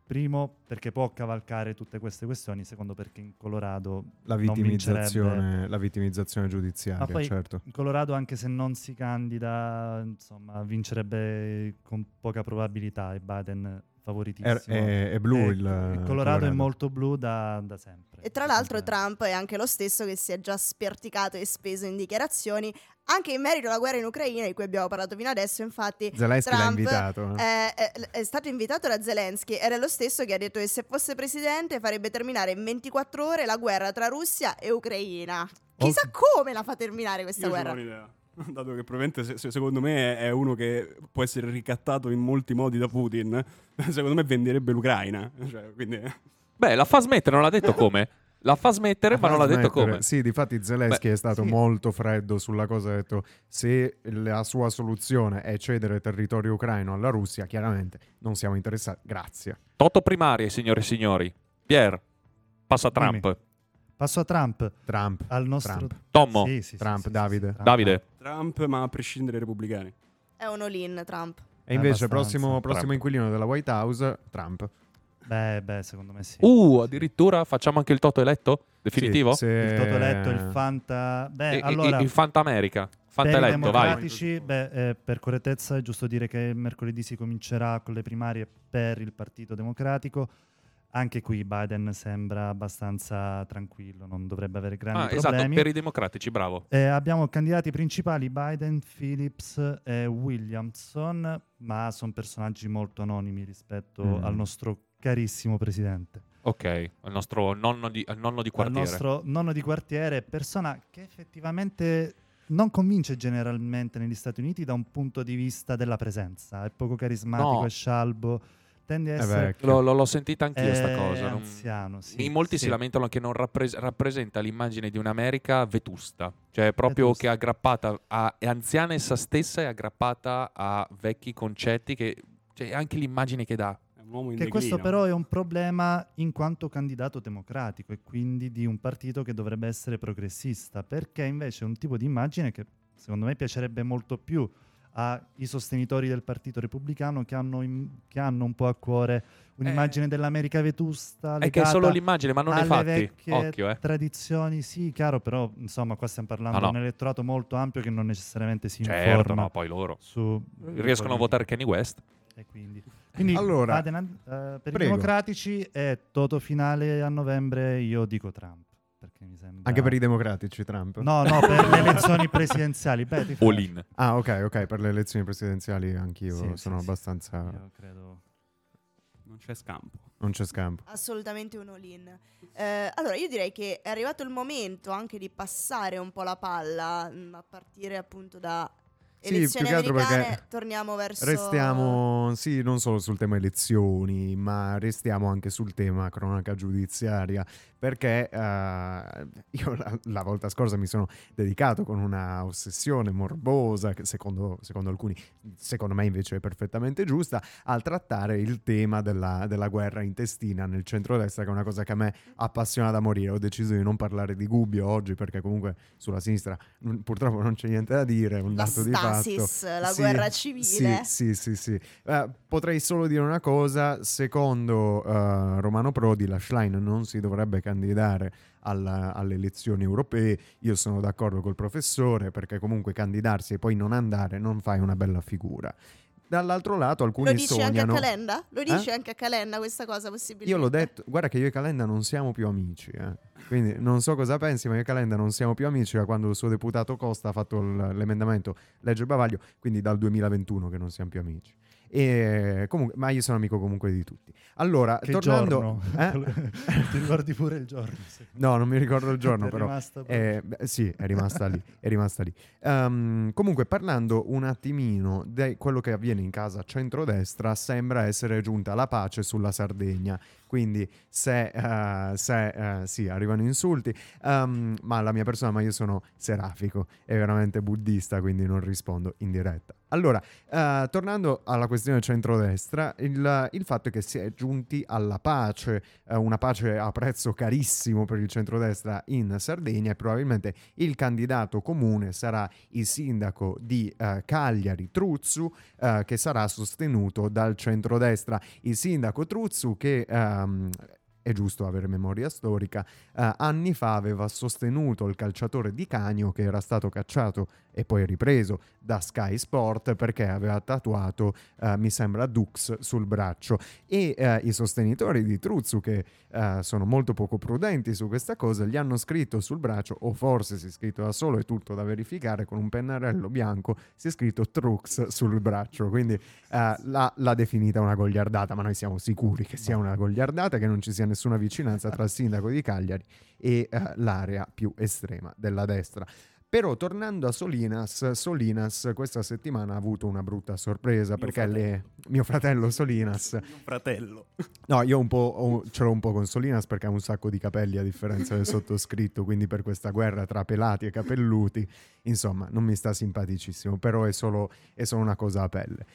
Primo, perché può cavalcare tutte queste questioni. Secondo, perché in Colorado La vittimizzazione, la vittimizzazione giudiziaria, poi certo. in Colorado, anche se non si candida, insomma, vincerebbe con poca probabilità e Biden favoritissimo. è- è blu Eh, il Colorado, è molto blu da, da sempre. E tra l'altro. Trump è anche lo stesso che si è già sperticato e speso in dichiarazioni anche in merito alla guerra in Ucraina di cui abbiamo parlato fino adesso. Infatti Zelensky l'ha Trump invitato. eh. è, è- è stato invitato da Zelensky ed è lo stesso che ha detto che se fosse presidente farebbe terminare in 24 ore la guerra tra Russia e Ucraina. Chissà come la fa terminare questa Io guerra. l'ho un'idea. <laughs> Dato che probabilmente se- se- secondo me è uno che può essere ricattato in molti modi da Putin, <laughs> secondo me venderebbe l'Ucraina. <laughs> Cioè, quindi... Beh, la fa smettere, non l'ha detto come. La fa smettere, ma Ah, non l'ha detto smettere. come. Sì, difatti Zelensky Beh, è stato sì. molto freddo sulla cosa, ha detto se la sua soluzione è cedere territorio ucraino alla Russia, chiaramente non siamo interessati. Grazie. Toto primarie, signore e signori. Pier, passa Trump. Dimmi. Passo a Trump. Trump. Al nostro... Trump. Tommo, Sì, sì, Trump, sì, sì, Davide. sì, Trump. Davide. Trump, ma a prescindere dai repubblicani. È un all-in Trump. E invece prossimo, prossimo inquilino della White House, Trump. Beh, beh, secondo me sì. Uh, addirittura facciamo anche il Toto eletto? Definitivo? Sì, se- Il Toto eletto, il Fanta... Beh, E- allora... il Fanta America. Fanta eletto, vai. democratici, beh, eh, per correttezza è giusto dire che mercoledì si comincerà con le primarie per il Partito Democratico. Anche qui Biden sembra abbastanza tranquillo, non dovrebbe avere grandi Ah, esatto, problemi. per i democratici, bravo. Eh, abbiamo candidati principali Biden, Phillips e Williamson, ma sono personaggi molto anonimi rispetto Mm. al nostro carissimo presidente. Ok, il nostro nonno di, il nonno di Al quartiere. nostro nonno di quartiere, persona che effettivamente non convince generalmente negli Stati Uniti da un punto di vista della presenza. È poco carismatico, No. è scialbo, tende a È essere vecchio. L'ho, l'ho- l'ho sentita anch'io sta cosa. non- anziano. sì, In molti sì. si lamentano che non rappres- rappresenta l'immagine di un'America vetusta, cioè proprio Vetusta. che è aggrappata a è anziana essa stessa, è aggrappata a vecchi concetti che cioè anche l'immagine che dà. Che questo però è un problema in quanto candidato democratico e quindi di un partito che dovrebbe essere progressista, perché invece è un tipo di immagine che secondo me piacerebbe molto più ai sostenitori del partito repubblicano che hanno, in- che hanno un po' a cuore un'immagine dell'America vetusta È che è solo l'immagine, ma non i alle fatti. vecchie Occhio, eh. tradizioni, sì, chiaro, però insomma qua stiamo parlando No, no. di un elettorato molto ampio che non necessariamente si Certo, informa no, poi loro su riescono a votare Kanye West. e quindi, quindi Allora, Biden, eh, per prego. i democratici è toto finale a novembre, io dico Trump. Perché mi sembra... Anche per i democratici, Trump? No, no, per le elezioni presidenziali. Beh, <laughs> All. Ah, ok, ok, per le elezioni presidenziali anch'io Sì, sono sì, sì. abbastanza... Io credo... Non c'è scampo. Non c'è scampo. Assolutamente un all-in. Eh, allora, io direi che è arrivato il momento anche di passare un po' la palla, mh, a partire appunto da Sì, elezioni più che altro perché torniamo verso... Restiamo, sì, non solo sul tema elezioni, ma restiamo anche sul tema cronaca giudiziaria, perché eh, io la, la volta scorsa mi sono dedicato con una ossessione morbosa, che secondo, secondo alcuni, secondo me invece è perfettamente giusta, al trattare il tema della, della guerra intestina nel centrodestra, che è una cosa che a me appassiona da morire. Ho deciso di non parlare di Gubbio oggi, perché comunque sulla sinistra purtroppo non c'è niente da dire, è un dato di fatto. Stasis, la Sì, guerra Sì, civile. sì, sì, sì. Eh, potrei solo dire una cosa, secondo eh, Romano Prodi la Schlein non si dovrebbe candidare alla- alle elezioni europee, io sono d'accordo col professore perché comunque candidarsi e poi non andare non fai una bella figura. Dall'altro lato alcuni Lo dici anche a sognano... Calenda? Lo dici Eh? anche a Calenda questa cosa possibilmente? Io l'ho detto, guarda che io e Calenda non siamo più amici, eh. quindi non so cosa pensi, ma io e Calenda non siamo più amici da quando il suo deputato Costa ha fatto l'emendamento legge Bavaglio, quindi dal 2021 che non siamo più amici. E comunque, ma io sono amico comunque di tutti. Allora, Che tornando... Eh? <laughs> Ti ricordi pure il giorno? No, non mi ricordo il <laughs> giorno, È però. rimasta Eh, beh, sì, è rimasta lì. È rimasta lì. Ehm, comunque, parlando un attimino di quello che avviene in casa centrodestra, sembra essere giunta la pace sulla Sardegna. Quindi, se, eh, se, eh, sì, arrivano insulti, ehm, ma la mia persona, ma io sono serafico e veramente buddista, quindi non rispondo in diretta. Allora, eh, tornando alla questione centrodestra, il, il, fatto è che si è giunti alla pace, eh, una pace a prezzo carissimo per il centrodestra in Sardegna e probabilmente il candidato comune sarà il sindaco di eh, Cagliari, Truzzu, che sarà sostenuto dal centrodestra. Il sindaco Truzzu che... Ehm, è giusto avere memoria storica, eh, anni fa aveva sostenuto il calciatore di Cagno che era stato cacciato e poi ripreso da Sky Sport perché aveva tatuato, eh, mi sembra, Dux sul braccio. E eh, i sostenitori di Truzzu, che eh, sono molto poco prudenti su questa cosa, gli hanno scritto sul braccio, o forse si è scritto da solo, è tutto da verificare, con un pennarello bianco si è scritto Trux sul braccio. Quindi eh, l'ha, l'ha definita una gogliardata, ma noi siamo sicuri che sia una gogliardata, che non ci sia nessuna vicinanza tra il sindaco di Cagliari e eh, l'area più estrema della destra. Però tornando a Solinas, Solinas questa settimana ha avuto una brutta sorpresa mio perché fratello. Le... mio fratello Solinas... <laughs> mio fratello. No, io un po' ce l'ho un po' con Solinas perché ha un sacco di capelli a differenza del <laughs> sottoscritto, quindi per questa guerra tra pelati e capelluti, insomma, non mi sta simpaticissimo, però è solo, è solo una cosa a pelle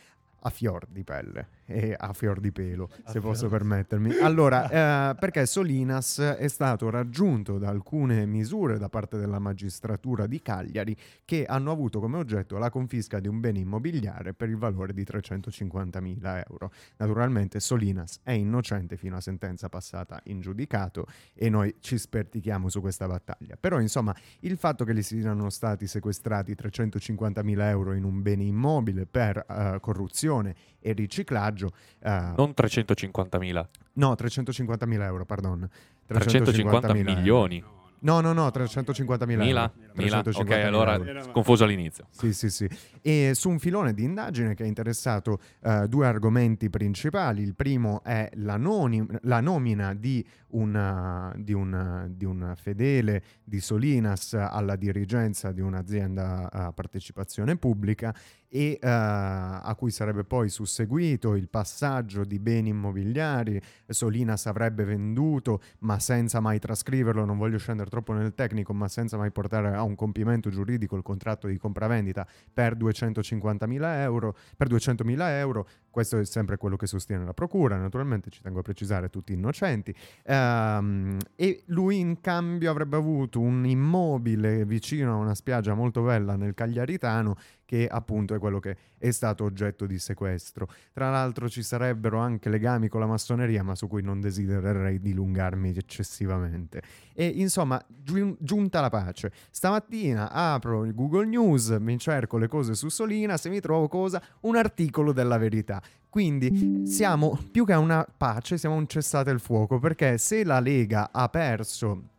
a fior di pelle e a fior di pelo, a se posso permettermi. Allora, <laughs> eh, perché Solinas è stato raggiunto da alcune misure da parte della magistratura di Cagliari che hanno avuto come oggetto la confisca di un bene immobiliare per il valore di 350.000 euro. Naturalmente Solinas è innocente fino a sentenza passata in giudicato e noi ci spertichiamo su questa battaglia. Però insomma il fatto che gli siano stati sequestrati 350.000 euro in un bene immobile per uh, corruzione riciclazione e riciclaggio. Uh, non 350.000. No, 350.000 euro, pardon. 350 milioni. Euro. No, no, no, 350.000 Mila? Mila? Ok, allora euro. confuso all'inizio. Sì, sì, sì. E su un filone di indagine che ha interessato uh, due argomenti principali. Il primo è la, noni- la nomina di, una, di, una, di, un fedele di Solinas alla dirigenza di un'azienda a partecipazione pubblica e uh, a cui sarebbe poi susseguito il passaggio di beni immobiliari. Solinas avrebbe venduto, ma senza mai trascriverlo, non voglio scendere troppo nel tecnico, ma senza mai portare a un compimento giuridico il contratto di compravendita per 250.000 euro, per 200.000 euro. Questo è sempre quello che sostiene la procura, naturalmente ci tengo a precisare tutti innocenti. Um, e lui in cambio avrebbe avuto un immobile vicino a una spiaggia molto bella nel Cagliaritano che appunto è quello che è stato oggetto di sequestro. Tra l'altro ci sarebbero anche legami con la massoneria, ma su cui non desidererei dilungarmi eccessivamente. E insomma, giu- giunta la pace. Stamattina apro il Google News, mi cerco le cose su Solina, se mi trovo cosa? Un articolo della verità. Quindi siamo più che a una pace, siamo un cessate il fuoco, perché se la Lega ha perso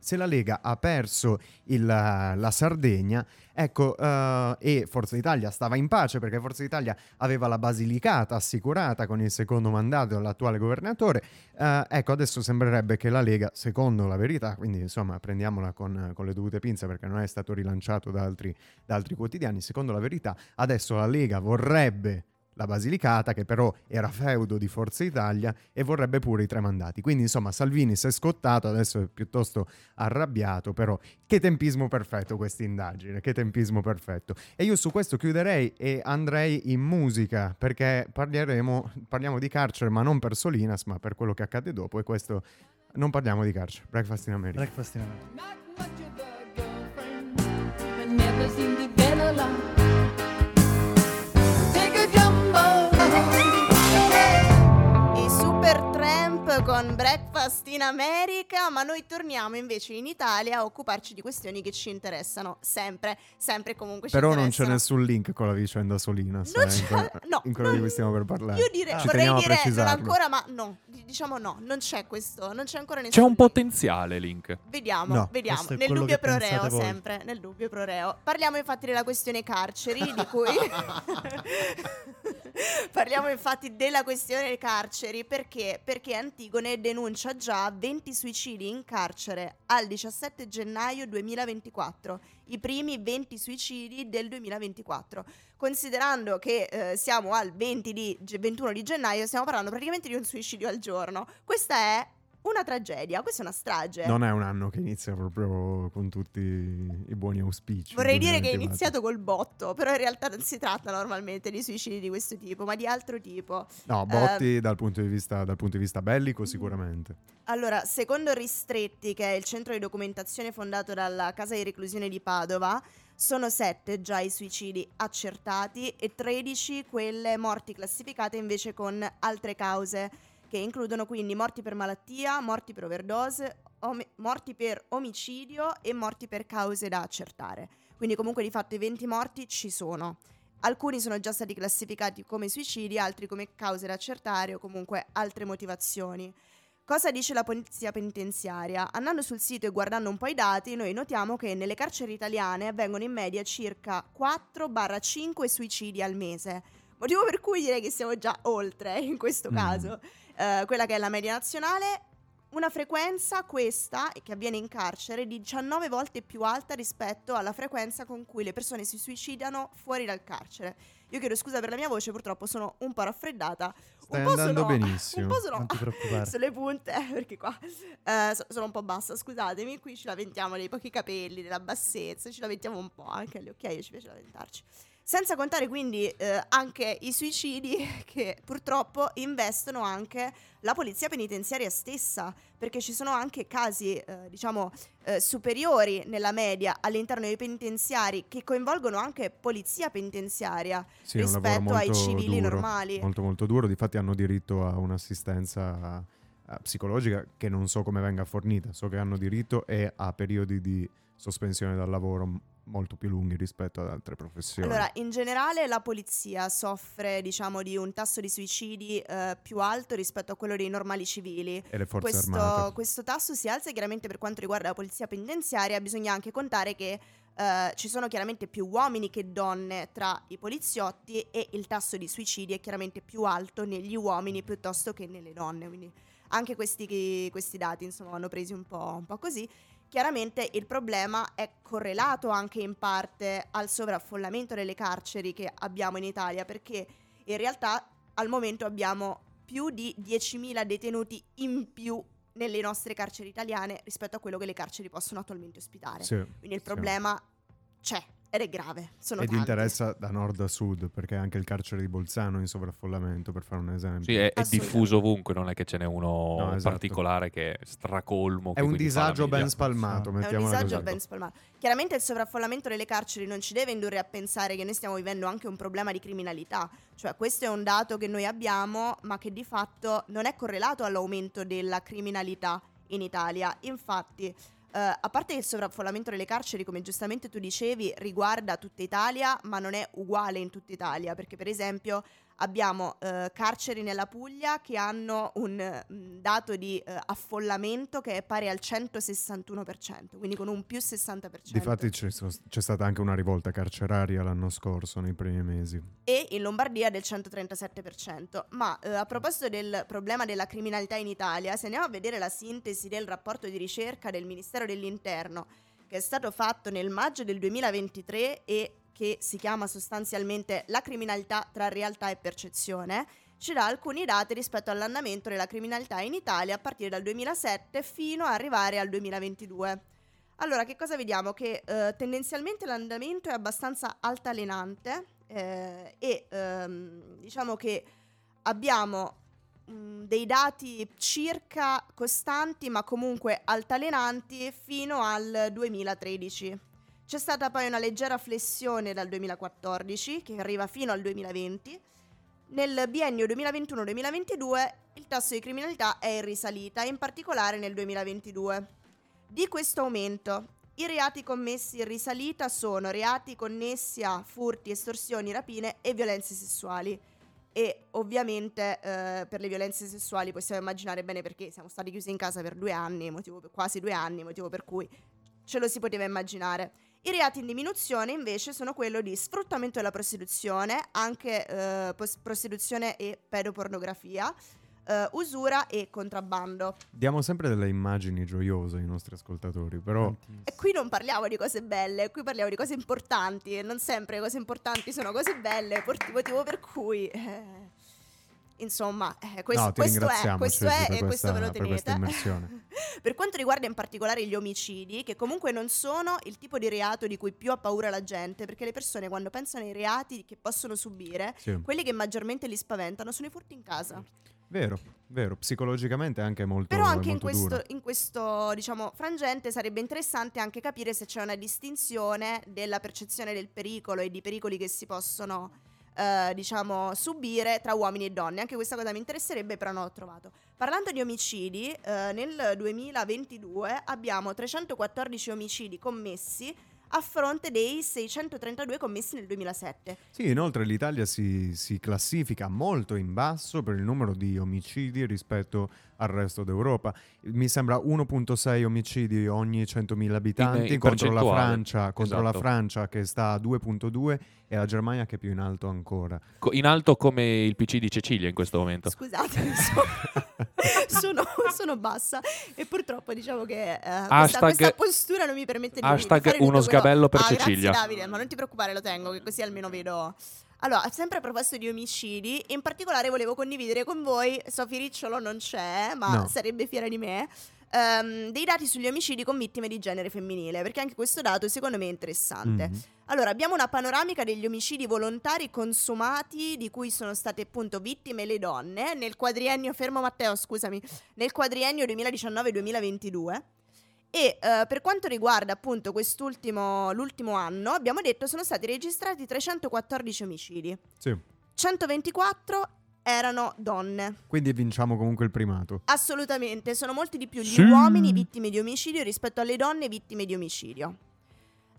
se la Lega ha perso il, la Sardegna, ecco, uh, e Forza Italia stava in pace perché Forza Italia aveva la Basilicata assicurata con il secondo mandato all'attuale governatore, uh, ecco, adesso sembrerebbe che la Lega, secondo la verità, quindi insomma prendiamola con, con le dovute pinze perché non è stato rilanciato da altri, da altri quotidiani, secondo la verità, adesso la Lega vorrebbe la Basilicata, che però era feudo di Forza Italia e vorrebbe pure i tre mandati. Quindi, insomma, Salvini si è scottato, adesso è piuttosto arrabbiato, però che tempismo perfetto questa indagine, che tempismo perfetto. E io su questo chiuderei e andrei in musica, perché parleremo, parliamo di carcere, ma non per Solinas, ma per quello che accade dopo, e questo non parliamo di carcere. Breakfast in America. Breakfast in America. Con Breakfast in America, ma noi torniamo invece in Italia a occuparci di questioni che ci interessano sempre, sempre comunque ci Però non c'è nessun link con la vicenda Solina, non c'è, in, no, in quello non, di cui stiamo per parlare. Io direi, ci vorrei dire non ancora, ma no, diciamo no, non c'è questo, non c'è ancora nessun C'è un link. potenziale link. Vediamo, no, vediamo, nel dubbio pro reo sempre, nel dubbio pro reo. Parliamo infatti della questione carceri di cui <laughs> <laughs> <laughs> Parliamo infatti della questione carceri perché? Perché Antigone denuncia già 20 suicidi in carcere al 17 gennaio 2024, i primi 20 suicidi del 2024. Considerando che eh, siamo al 20 di, 21 di gennaio, stiamo parlando praticamente di un suicidio al giorno. Questa è una tragedia, questa è una strage. Non è un anno che inizia proprio con tutti i buoni auspici. Vorrei dire che è 2024. iniziato col botto, però in realtà non si tratta normalmente di suicidi di questo tipo, ma di altro tipo. No, botti dal, punto di vista, dal punto di vista bellico sicuramente. Allora, secondo Ristretti, che è il centro di documentazione fondato dalla casa di reclusione di Padova, sono sette già i suicidi accertati e 13 quelle morti classificate invece con altre cause, che includono quindi morti per malattia, morti per overdose, omi- morti per omicidio e morti per cause da accertare. Quindi comunque di fatto i 20 morti ci sono. Alcuni sono già stati classificati come suicidi, altri come cause da accertare o comunque altre motivazioni. Cosa dice la polizia penitenziaria? Andando sul sito e guardando un po' i dati, noi notiamo che nelle carceri italiane avvengono in media circa 4-5 suicidi al mese. Motivo per cui direi che siamo già oltre in questo Mm. caso. Eh, quella che è la media nazionale, una frequenza questa, che avviene in carcere, di 19 volte più alta rispetto alla frequenza con cui le persone si suicidano fuori dal carcere. Io chiedo scusa per la mia voce, purtroppo sono un po' raffreddata. Stai un po' andando sono, benissimo. <laughs> Un po' sono Non ti preoccupare. <laughs> sulle punte, perché qua eh, so- sono un po' bassa, scusatemi, qui ci lamentiamo dei pochi capelli, della bassezza, ci lamentiamo un po', anche alle occhiaie ci piace lamentarci. Senza contare quindi eh, anche i suicidi <laughs> che purtroppo investono anche la polizia penitenziaria stessa, perché ci sono anche casi, eh, diciamo, eh, superiori nella media all'interno dei penitenziari che coinvolgono anche polizia penitenziaria Sì, rispetto ai civili duro, normali. Molto molto duro, difatti hanno diritto a un'assistenza eh, psicologica che non so come venga fornita, so che hanno diritto e a periodi di sospensione dal lavoro molto più lunghi rispetto ad altre professioni. Allora, in generale la polizia soffre, diciamo, di un tasso di suicidi eh, più alto rispetto a quello dei normali civili. e le forze Questo, armate. questo tasso si alza chiaramente per quanto riguarda la polizia penitenziaria, bisogna anche contare che eh, ci sono chiaramente più uomini che donne tra i poliziotti e il tasso di suicidi è chiaramente più alto negli uomini piuttosto che nelle donne, quindi anche questi, questi dati insomma vanno presi un po', un po' così. Chiaramente il problema è correlato anche in parte al sovraffollamento delle carceri che abbiamo in Italia, perché in realtà al momento abbiamo più di 10.000 detenuti in più nelle nostre carceri italiane rispetto a quello che le carceri possono attualmente ospitare. Sì, Quindi il sì. problema c'è ed è grave. Sono Ed tanti. interessa da nord a sud, perché anche il carcere di Bolzano è in sovraffollamento, per fare un esempio. Sì, è, è diffuso ovunque, non è che ce n'è uno No, esatto. particolare che è stracolmo. È un disagio ben spalmato, È un È un disagio così. ben spalmato. Chiaramente il sovraffollamento delle carceri non ci deve indurre a pensare che noi stiamo vivendo anche un problema di criminalità. Cioè, questo è un dato che noi abbiamo, ma che di fatto non è correlato all'aumento della criminalità in Italia. Infatti, eh, a parte che il sovraffollamento delle carceri, come giustamente tu dicevi, riguarda tutta Italia, ma non è uguale in tutta Italia, perché per esempio abbiamo eh, carceri nella Puglia che hanno un mm, dato di eh, affollamento che è pari al 161%, quindi con un più 60%. Difatti c'è, c'è stata anche una rivolta carceraria l'anno scorso, nei primi mesi. e in Lombardia del 137%. Ma eh, a proposito del problema della criminalità in Italia, se andiamo a vedere la sintesi del rapporto di ricerca del Ministero dell'Interno, che è stato fatto nel maggio del 2023 e che si chiama sostanzialmente La criminalità tra realtà e percezione, ci dà alcuni dati rispetto all'andamento della criminalità in Italia a partire dal 2007 fino ad arrivare al 2022. Allora, che cosa vediamo? Che eh, tendenzialmente l'andamento è abbastanza altalenante eh, e ehm, diciamo che abbiamo dei dati circa costanti ma comunque altalenanti fino al 2013. C'è stata poi una leggera flessione dal 2014 che arriva fino al 2020. Nel biennio 2021-2022 il tasso di criminalità è in risalita, in particolare nel 2022. Di questo aumento, i reati commessi in risalita sono reati connessi a furti, estorsioni, rapine e violenze sessuali. E ovviamente eh, per le violenze sessuali possiamo immaginare bene perché siamo stati chiusi in casa per due anni, motivo quasi due anni, motivo per cui ce lo si poteva immaginare. I reati in diminuzione invece sono quello di sfruttamento della prostituzione, anche eh, pos- prostituzione e pedopornografia, eh, usura e contrabbando. Diamo sempre delle immagini gioiose ai nostri ascoltatori, però Tantissimo. E qui non parliamo di cose belle, qui parliamo di cose importanti. e Non sempre le cose importanti sono cose belle, motivo per cui. eh, insomma, eh, questo, No, questo è, questo Ceci, è e questo ve lo per tenete. <laughs> per quanto riguarda in particolare gli omicidi, che comunque non sono il tipo di reato di cui più ha paura la gente, perché le persone quando pensano ai reati che possono subire, Sì. quelli che maggiormente li spaventano sono i furti in casa. Vero, vero, psicologicamente è anche molto Però anche in molto questo, duro. in questo, diciamo, frangente sarebbe interessante anche capire se c'è una distinzione della percezione del pericolo e di pericoli che si possono, eh, diciamo, subire tra uomini e donne. Anche questa cosa mi interesserebbe, però non l'ho trovato. Parlando di omicidi, eh, nel 2022 abbiamo 314 omicidi commessi a fronte dei 632 commessi nel 2007. Sì, inoltre l'Italia si, si classifica molto in basso per il numero di omicidi rispetto al resto d'Europa. Mi sembra 1.6 omicidi ogni 100.000 abitanti in contro, la Francia, contro la esatto. Francia che sta a 2.2 e la Germania che è più in alto ancora. Co- In alto come il PC di Cecilia in questo momento. Scusate, sono, <laughs> sono, sono bassa e purtroppo diciamo che questa, Hashtag- questa postura non mi permette di, hashtag di fare tutto uno quello- sgabello per Ah, Cecilia. Grazie Davide, ma non ti preoccupare, lo tengo, che così almeno vedo... Allora, sempre a proposito di omicidi, in particolare volevo condividere con voi, Sofì Ricciolo non c'è, ma No. sarebbe fiera di me, ehm, dei dati sugli omicidi con vittime di genere femminile, perché anche questo dato secondo me è interessante. Mhm. Allora, abbiamo una panoramica degli omicidi volontari consumati di cui sono state appunto vittime le donne nel quadriennio, fermo Matteo, scusami, nel quadriennio 2019-2022. E eh, per quanto riguarda appunto quest'ultimo l'ultimo anno, abbiamo detto sono stati registrati 314 omicidi. Sì. 124 erano donne. Quindi vinciamo comunque il primato. Assolutamente, sono molti di più gli Sì. uomini vittime di omicidio rispetto alle donne vittime di omicidio.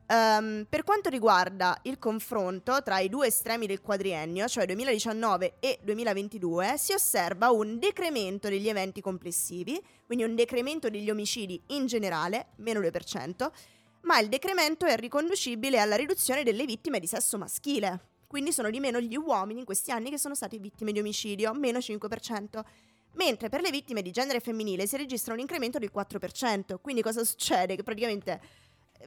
Ehm, per quanto riguarda il confronto tra i due estremi del quadriennio, cioè 2019 e 2022, si osserva un decremento degli eventi complessivi, quindi un decremento degli omicidi in generale, meno 2%, ma il decremento è riconducibile alla riduzione delle vittime di sesso maschile. Quindi sono di meno gli uomini in questi anni che sono stati vittime di omicidio, meno 5%. Mentre per le vittime di genere femminile si registra un incremento del 4%. Quindi cosa succede? Che praticamente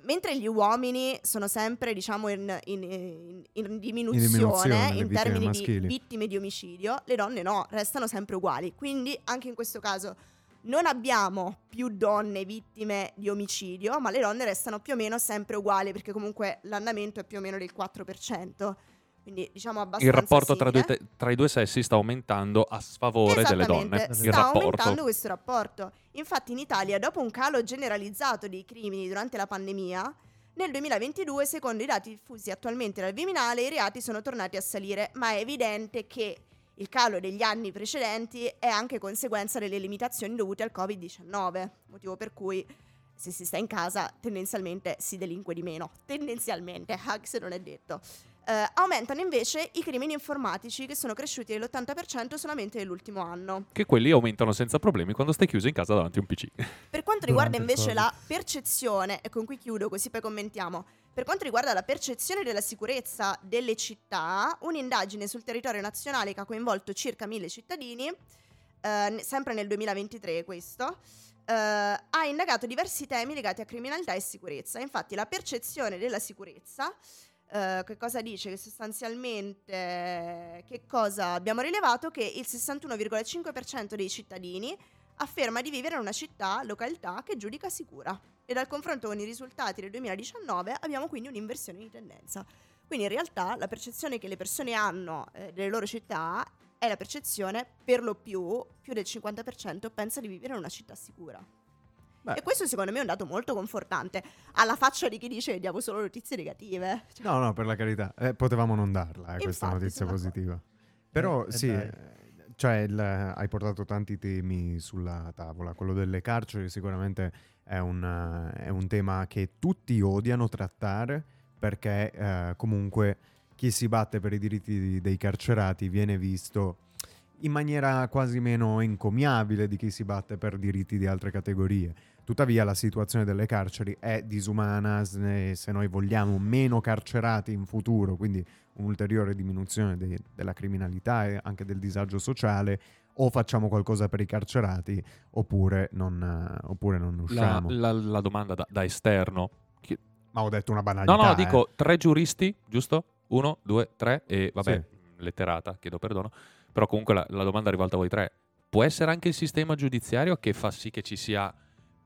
mentre gli uomini sono sempre diciamo in, in- in- in diminuzione, diminuzione, le in termini di maschili. vittime di omicidio, le donne no, restano sempre uguali. Quindi anche in questo caso non abbiamo più donne vittime di omicidio, ma le donne restano più o meno sempre uguali perché comunque l'andamento è più o meno del 4%. Quindi diciamo abbastanza Il rapporto tra, due tra i due sessi sta aumentando a sfavore delle donne. Il sta rapporto. aumentando questo rapporto. Infatti in Italia, dopo un calo generalizzato dei crimini durante la pandemia, nel 2022, secondo i dati diffusi attualmente dal Viminale, i reati sono tornati a salire, ma è evidente che il calo degli anni precedenti è anche conseguenza delle limitazioni dovute al Covid-19, motivo per cui se si sta in casa tendenzialmente si delinque di meno, tendenzialmente, <laughs> anche se non è detto. Eh, aumentano invece i crimini informatici che sono cresciuti dell'80% solamente nell'ultimo anno. Che quelli aumentano senza problemi quando stai chiuso in casa davanti a un PC. Per quanto riguarda invece la percezione, e con qui chiudo così poi commentiamo, per quanto riguarda la percezione della sicurezza delle città, un'indagine sul territorio nazionale che ha coinvolto circa mille cittadini, eh, sempre nel 2023 questo, eh, ha indagato diversi temi legati a criminalità e sicurezza. Infatti la percezione della sicurezza, eh, che cosa dice? Che sostanzialmente, che cosa abbiamo rilevato? Che il 61,5% dei cittadini afferma di vivere in una città, località che giudica sicura. E dal confronto con i risultati del 2019 abbiamo quindi un'inversione di tendenza. Quindi in realtà la percezione che le persone hanno eh, delle loro città è la percezione, per lo più, più del 50% pensa di vivere in una città sicura. Beh. E questo secondo me è un dato molto confortante, alla faccia di chi dice che diamo solo notizie negative. Cioè, No, no, per la carità. Eh, potevamo non darla, eh, questa Infatti, notizia positiva. Però Eh, eh, sì, eh, cioè il- hai portato tanti temi sulla tavola. Quello delle carceri sicuramente è un, eh, è un tema che tutti odiano trattare perché eh, comunque chi si batte per i diritti di- dei carcerati viene visto in maniera quasi meno encomiabile di chi si batte per diritti di altre categorie. Tuttavia la situazione delle carceri è disumana se noi vogliamo meno carcerati in futuro, quindi un'ulteriore diminuzione de- della criminalità e anche del disagio sociale, o facciamo qualcosa per i carcerati oppure non, eh, oppure non ne La, usciamo. la- la domanda da, da esterno. Chi- Ma ho detto una banalità. No, no, eh. dico tre giuristi, giusto? Uno, due, tre e vabbè, letterata, chiedo perdono. però comunque la, la domanda è rivolta a voi tre. Può essere anche il sistema giudiziario che fa sì che ci sia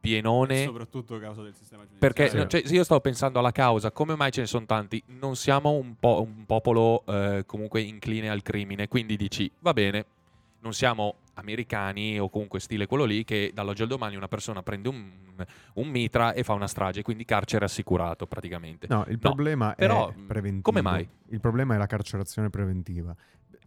pienone Soprattutto a causa del sistema giudiziario. perché Sì. no, cioè, se io stavo pensando alla causa, come mai ce ne sono tanti? Non siamo un, po- un popolo eh, comunque incline al crimine, quindi dici va bene, non siamo americani o comunque stile quello lì che dall'oggi al domani una persona prende un, un mitra e fa una strage, quindi carcere assicurato praticamente. No, il problema però, è preventivo. come mai? Il problema è la carcerazione preventiva.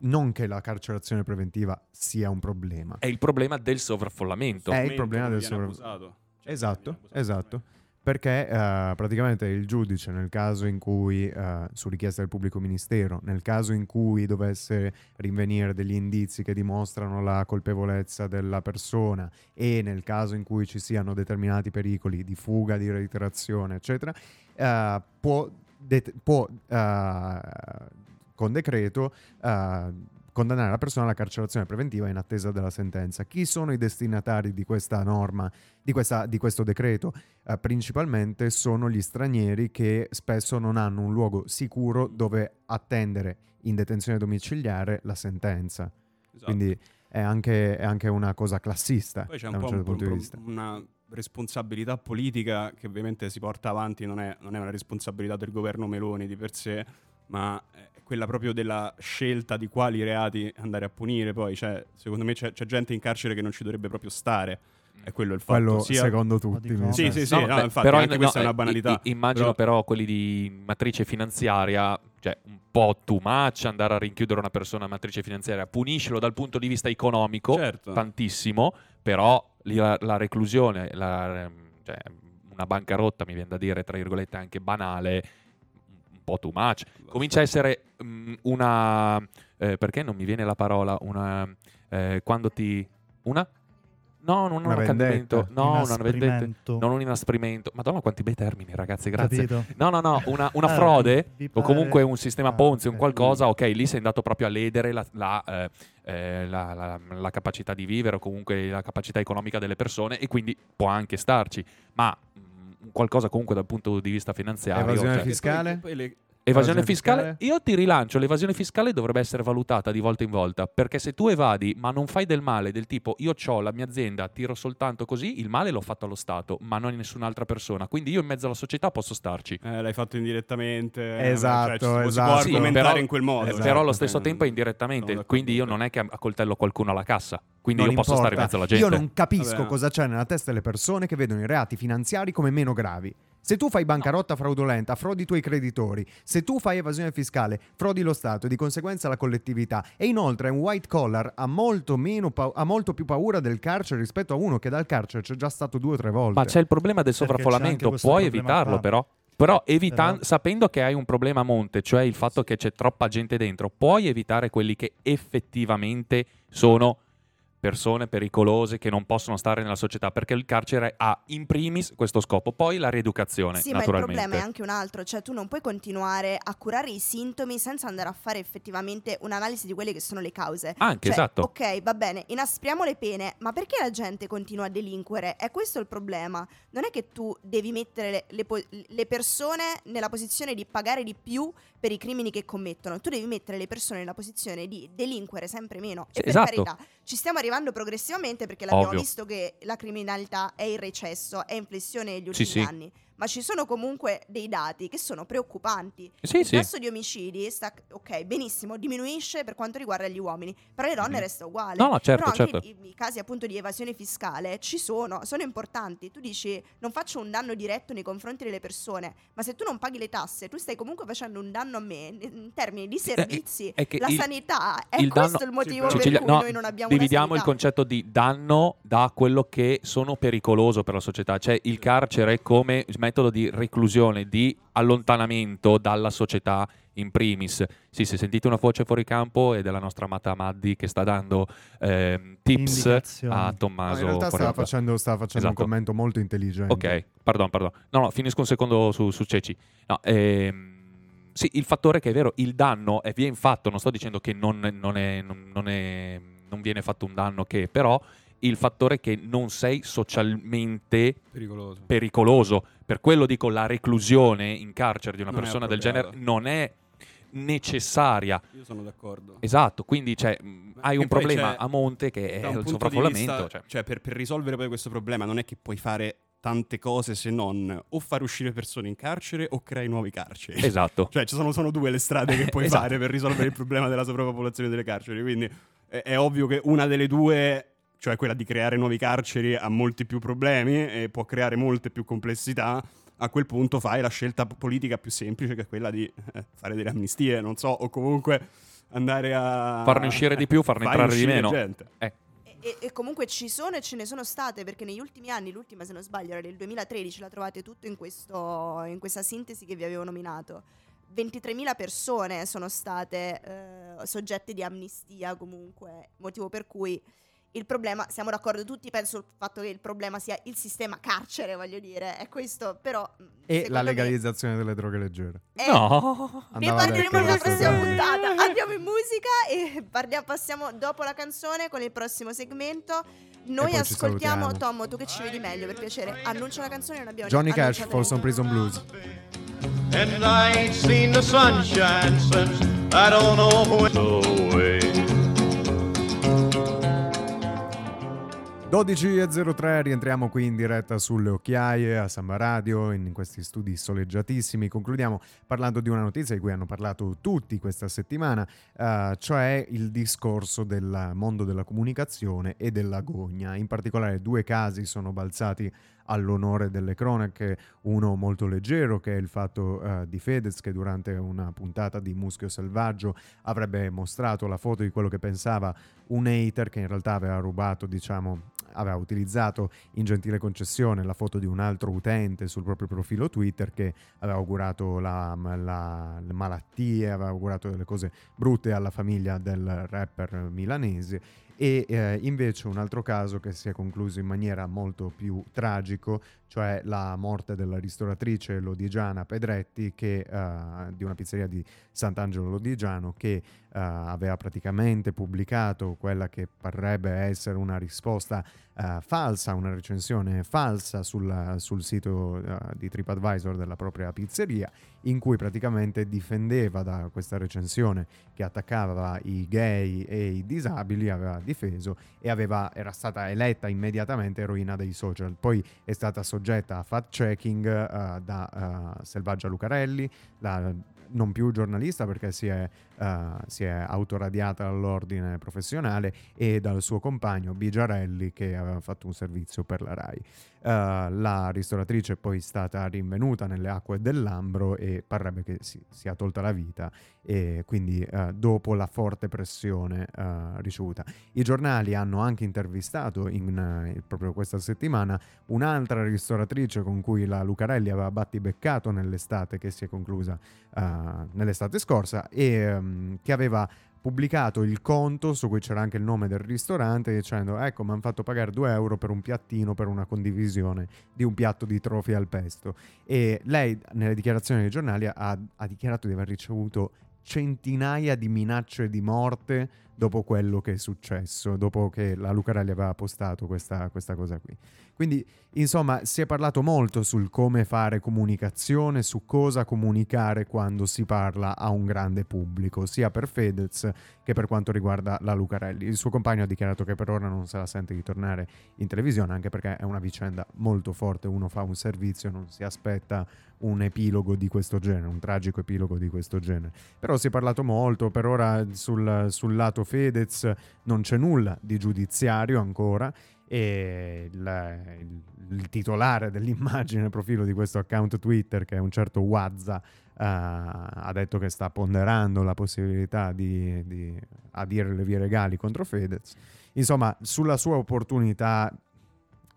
Non che la carcerazione preventiva sia un problema. È il problema del sovraffollamento. È il problema del viene sovra- abusato. Cioè, Esatto, esatto. Perché eh, praticamente il giudice, nel caso in cui, eh, su richiesta del pubblico ministero, nel caso in cui dovesse rinvenire degli indizi che dimostrano la colpevolezza della persona e nel caso in cui ci siano determinati pericoli di fuga, di reiterazione, eccetera, eh, può, det- può, con decreto condannare la persona alla carcerazione preventiva in attesa della sentenza. Chi sono i destinatari di questa norma, di, questa- di questo decreto? Eh, principalmente sono gli stranieri che spesso non hanno un luogo sicuro dove attendere in detenzione domiciliare la sentenza. Esatto. Quindi è anche, è anche una cosa classista Poi c'è un un po' certo un- punto di un- vista. una responsabilità politica che ovviamente si porta avanti, non è, non è una responsabilità del governo Meloni di per sé, ma quella proprio della scelta di quali reati andare a punire. Poi, cioè, secondo me c'è, c'è gente in carcere che non ci dovrebbe proprio stare. È quello il fatto. Quello sia- secondo tutti. Sì, sì, sì, No, no, beh, infatti, però anche no, questa è una banalità. i- i- immagino però- però... quelli di matrice finanziaria, cioè un po' too much andare a rinchiudere una persona a matrice finanziaria, puniscilo dal punto di vista economico Certo. tantissimo, però la, la reclusione, la- cioè, una bancarotta mi viene da dire, tra virgolette, anche banale, po' too much. Comincia a essere mm, una... eh, perché non mi viene la parola? Una... eh, quando ti... Una? No, non un accadimento. No, vendetta. Inasprimento. Non un inasprimento. Madonna, quanti bei termini, ragazzi, grazie. Capito? No, no, no, una, una Ah, frode o comunque un sistema Ah, Ponzi, un qualcosa, ok, lì sei andato proprio a ledere la, la, eh, eh, la- la- capacità di vivere o comunque la capacità economica delle persone e quindi può anche starci, ma qualcosa comunque dal punto di vista finanziario. Evasione cioè- fiscale? Poi- poi le- Evasione fiscale, fiscale? io ti rilancio, l'evasione fiscale dovrebbe essere valutata di volta in volta, perché se tu evadi ma non fai del male, del tipo io ho la mia azienda, tiro soltanto così, il male l'ho fatto allo Stato, ma non a nessun'altra persona, quindi io in mezzo alla società posso starci. eh, l'hai fatto indirettamente. Esatto, cioè, ci- si può- esatto. Si può Sì, argomentare però- in quel modo. Esatto. Però allo stesso eh, tempo è indirettamente, quindi io non è che accoltello qualcuno alla cassa, quindi Non io posso stare in importa. mezzo alla gente. Io non capisco Vabbè. cosa c'è nella testa delle persone che vedono i reati finanziari come meno gravi. Se tu fai bancarotta fraudolenta, frodi i tuoi creditori, se tu fai evasione fiscale, frodi lo Stato e di conseguenza la collettività, e inoltre un white collar ha molto, meno pa- ha molto più paura del carcere rispetto a uno che dal carcere c'è già stato due o tre volte. Ma c'è il problema del sovraffollamento, puoi evitarlo qua. però. Però evitan- Però- sapendo che hai un problema a monte, cioè il fatto che c'è troppa gente dentro, puoi evitare quelli che effettivamente sono persone pericolose che non possono stare nella società, perché il carcere ha in primis questo scopo, poi la rieducazione, Sì, ma il problema è anche un altro, cioè tu non puoi continuare a curare i sintomi senza andare a fare effettivamente un'analisi di quelle che sono le cause. Anche, Cioè, esatto. Ok, va bene, inaspriamo le pene, ma perché la gente continua a delinquere? È questo il problema. Non è che tu devi mettere le, le po- le persone nella posizione di pagare di più per i crimini che commettono, tu devi mettere le persone nella posizione di delinquere sempre meno. Sì, e per esatto. carità, ci stiamo arrivando progressivamente perché l'abbiamo Ovvio. visto che la criminalità è in recesso, è in flessione negli Sì, ultimi sì. anni. Ma ci sono comunque dei dati che sono preoccupanti. Sì, il sì. tasso di omicidi sta, ok, benissimo, diminuisce per quanto riguarda gli uomini, però le donne Mhm. resta uguale. No, no, certo, però certo. i, i casi appunto di evasione fiscale ci sono, sono importanti. Tu dici non faccio un danno diretto nei confronti delle persone, ma se tu non paghi le tasse, tu stai comunque facendo un danno a me in termini di servizi. è che la il- sanità è il questo danno- il motivo Sì, per Cecilia, cui no, noi non abbiamo dividiamo il concetto di danno da quello che sono pericoloso per la società, cioè il carcere come metodo di reclusione, di allontanamento dalla società in primis. Sì, se sentite una voce fuori campo è della nostra amata Maddi che sta dando ehm, tips a No, Tommaso. in realtà stava facendo, stava facendo Esatto. un commento molto intelligente. Ok, pardon, pardon. No, no, finisco un secondo su, su Ceci. No, ehm, sì, il fattore che è vero, il danno è viene fatto, non sto dicendo che non, non è- non- non è- non viene fatto un danno che, però il fattore che non sei socialmente Pericoloso. pericoloso. Per quello dico la reclusione in carcere di una Non persona del genere non è necessaria. Io sono d'accordo. Esatto, quindi cioè, hai un problema a monte che è il sovraffollamento. cioè. cioè, per, per risolvere poi questo problema non è che puoi fare tante cose se non o far uscire persone in carcere o crei nuovi carceri. Esatto. Cioè, ci sono, sono due le strade che <laughs> puoi Esatto. fare per risolvere il problema della sovrappopolazione delle carceri. Quindi è, è ovvio che una delle due, cioè quella di creare nuovi carceri, ha molti più problemi e può creare molte più complessità. A quel punto fai la scelta politica più semplice, che è quella di eh, fare delle amnistie, non so, o comunque andare a Farne uscire di più, <laughs> farne entrare di meno. gente. Eh, E, e- e comunque ci sono e ce ne sono state perché negli ultimi anni, l'ultima se non sbaglio era del 2013, la trovate tutto in, questo, in questa sintesi che vi avevo nominato. 23.000 persone sono state eh, soggette di amnistia comunque, motivo per cui il problema, siamo d'accordo tutti, penso sul fatto che il problema sia il sistema carcere, voglio dire, è questo, però... mh, E la me legalizzazione delle droghe leggere. è- no. <laughs> ne parleremo nella prossima sì. puntata. Andiamo in musica e parliamo- passiamo dopo la canzone con il prossimo segmento. Noi ascoltiamo. Tommo, tu che ci vedi meglio per piacere. Annuncia la canzone non abbiamo Johnny Cash, Folsom. Prison Blues. And I ain't seen the sunshine since I don't know when. 12.03, rientriamo qui in diretta sulle occhiaie a Samba Radio, in questi studi soleggiatissimi. Concludiamo parlando di una notizia di cui hanno parlato tutti questa settimana, eh, cioè il discorso del mondo della comunicazione e dell'agonia. In particolare due casi sono balzati all'onore delle cronache, uno molto leggero che è il fatto eh, di Fedez che durante una puntata di Muschio Selvaggio avrebbe mostrato la foto di quello che pensava un hater che in realtà aveva rubato, diciamo, aveva utilizzato in gentile concessione la foto di un altro utente sul proprio profilo Twitter che aveva augurato la, la- le malattie, aveva augurato delle cose brutte alla famiglia del rapper milanese e eh, invece un altro caso che si è concluso in maniera molto più tragico, cioè la morte della ristoratrice lodigiana Pedretti che, eh, di una pizzeria di Sant'Angelo Lodigiano che eh, aveva praticamente pubblicato quella che parrebbe essere una risposta eh, falsa, una recensione falsa sul, sul sito eh, di TripAdvisor della propria pizzeria, in cui praticamente difendeva da questa recensione che attaccava i gay e i disabili, aveva difeso e aveva- era stata eletta immediatamente eroina dei social. Poi è stata soggetta a fact-checking eh, da Selvaggia Lucarelli, la non più giornalista perché si è, eh, si è autoradiata dall'ordine professionale e dal suo compagno Bigiarelli che aveva fatto un servizio per la RAI. Eh, la ristoratrice è poi stata rinvenuta nelle acque del Lambro e parrebbe che si sia tolta la vita e quindi eh, dopo la forte pressione ricevuta. I giornali hanno anche intervistato in, proprio questa settimana un'altra ristoratrice con cui la Lucarelli aveva battibeccato nell'estate che si è conclusa nell'estate scorsa e ehm, che aveva pubblicato il conto su cui c'era anche il nome del ristorante dicendo ecco mi hanno fatto pagare 2 euro per un piattino per una condivisione di un piatto di trofi al pesto. E lei nelle dichiarazioni dei giornali ha, ha dichiarato di aver ricevuto centinaia di minacce di morte dopo quello che è successo, dopo che la Lucarelli aveva postato questa, questa cosa qui. Quindi, insomma, si è parlato molto sul come fare comunicazione, su cosa comunicare quando si parla a un grande pubblico, sia per Fedez che per quanto riguarda la Lucarelli. Il suo compagno ha dichiarato che per ora non se la sente di tornare in televisione, anche perché è una vicenda molto forte, uno fa un servizio, non si aspetta un epilogo di questo genere, un tragico epilogo di questo genere. Però si è parlato molto, per ora sul, sul lato Fedez non c'è nulla di giudiziario ancora e il, il- il titolare dell'immagine profilo di questo account Twitter, che è un certo Wazza, eh, ha detto che sta ponderando la possibilità di, di adire le vie legali contro Fedez. Insomma, sulla sua opportunità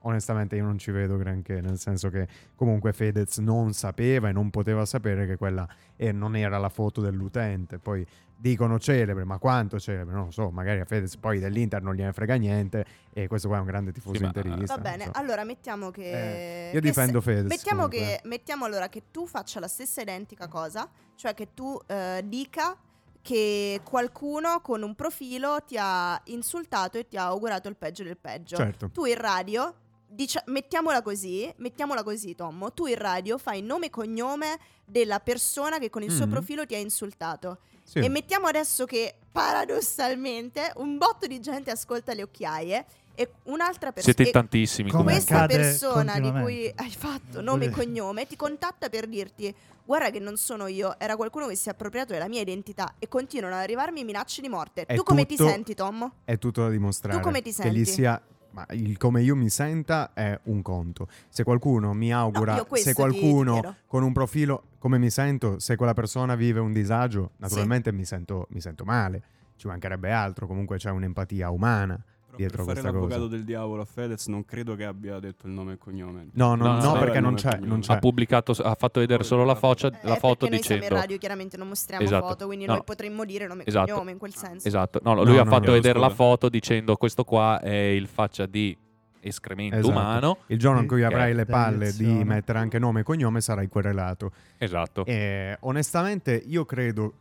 onestamente io non ci vedo granché, nel senso che comunque Fedez non sapeva e non poteva sapere che quella eh, non era la foto dell'utente. Poi dicono celebre, ma quanto celebre? Non lo so, magari a Fedez poi dell'Inter non gliene frega niente e questo qua è un grande tifoso Sì, interista. Va bene, so. allora mettiamo che... Eh, io che difendo se- Fedez, Mettiamo, che, mettiamo allora che tu faccia la stessa identica cosa, cioè che tu eh, dica che qualcuno con un profilo ti ha insultato e ti ha augurato il peggio del peggio. Certo. Tu in radio dicia- mettiamola così, mettiamola così, Tommo. Tu in radio fai nome e cognome della persona che con il suo Mhm. profilo ti ha insultato. Sì. E mettiamo adesso che paradossalmente un botto di gente ascolta le occhiaie e un'altra persona. Siete tantissimi come comunque. Questa persona di cui hai fatto Non nome e cognome ti contatta per dirti: Guarda, che non sono io, era qualcuno che si è appropriato della mia identità e continuano ad arrivarmi minacce di morte. È tu come ti tutto- senti, Tommo? È tutto da dimostrare. Tu come ti Che gli senti? sia... Ma il come io mi senta è un conto. Se qualcuno mi augura, questo se ti- ti qualcuno con un profilo come mi sento, se quella persona vive un disagio, naturalmente mi, sento, mi sento male. Ci mancherebbe altro, comunque c'è un'empatia umana. Però dietro per fare questa l'avvocato cosa. del diavolo a Fedez non credo che abbia detto il nome e cognome. No, no, No, no, no, perché no, non no, c'è, no, non no. c'è. ha pubblicato, ha fatto vedere solo la, foto, la Eh, foto perché noi siamo dicendo in radio, chiaramente non mostriamo Esatto. foto, quindi No. noi potremmo dire nome e Esatto. cognome in quel senso. Esatto, no, No, lui ha no, fatto no. vedere la foto dicendo questo qua è il faccia di escremento Esatto. umano. Il giorno in cui avrai le palle di mettere anche nome e cognome sarai querelato. Esatto. E onestamente io credo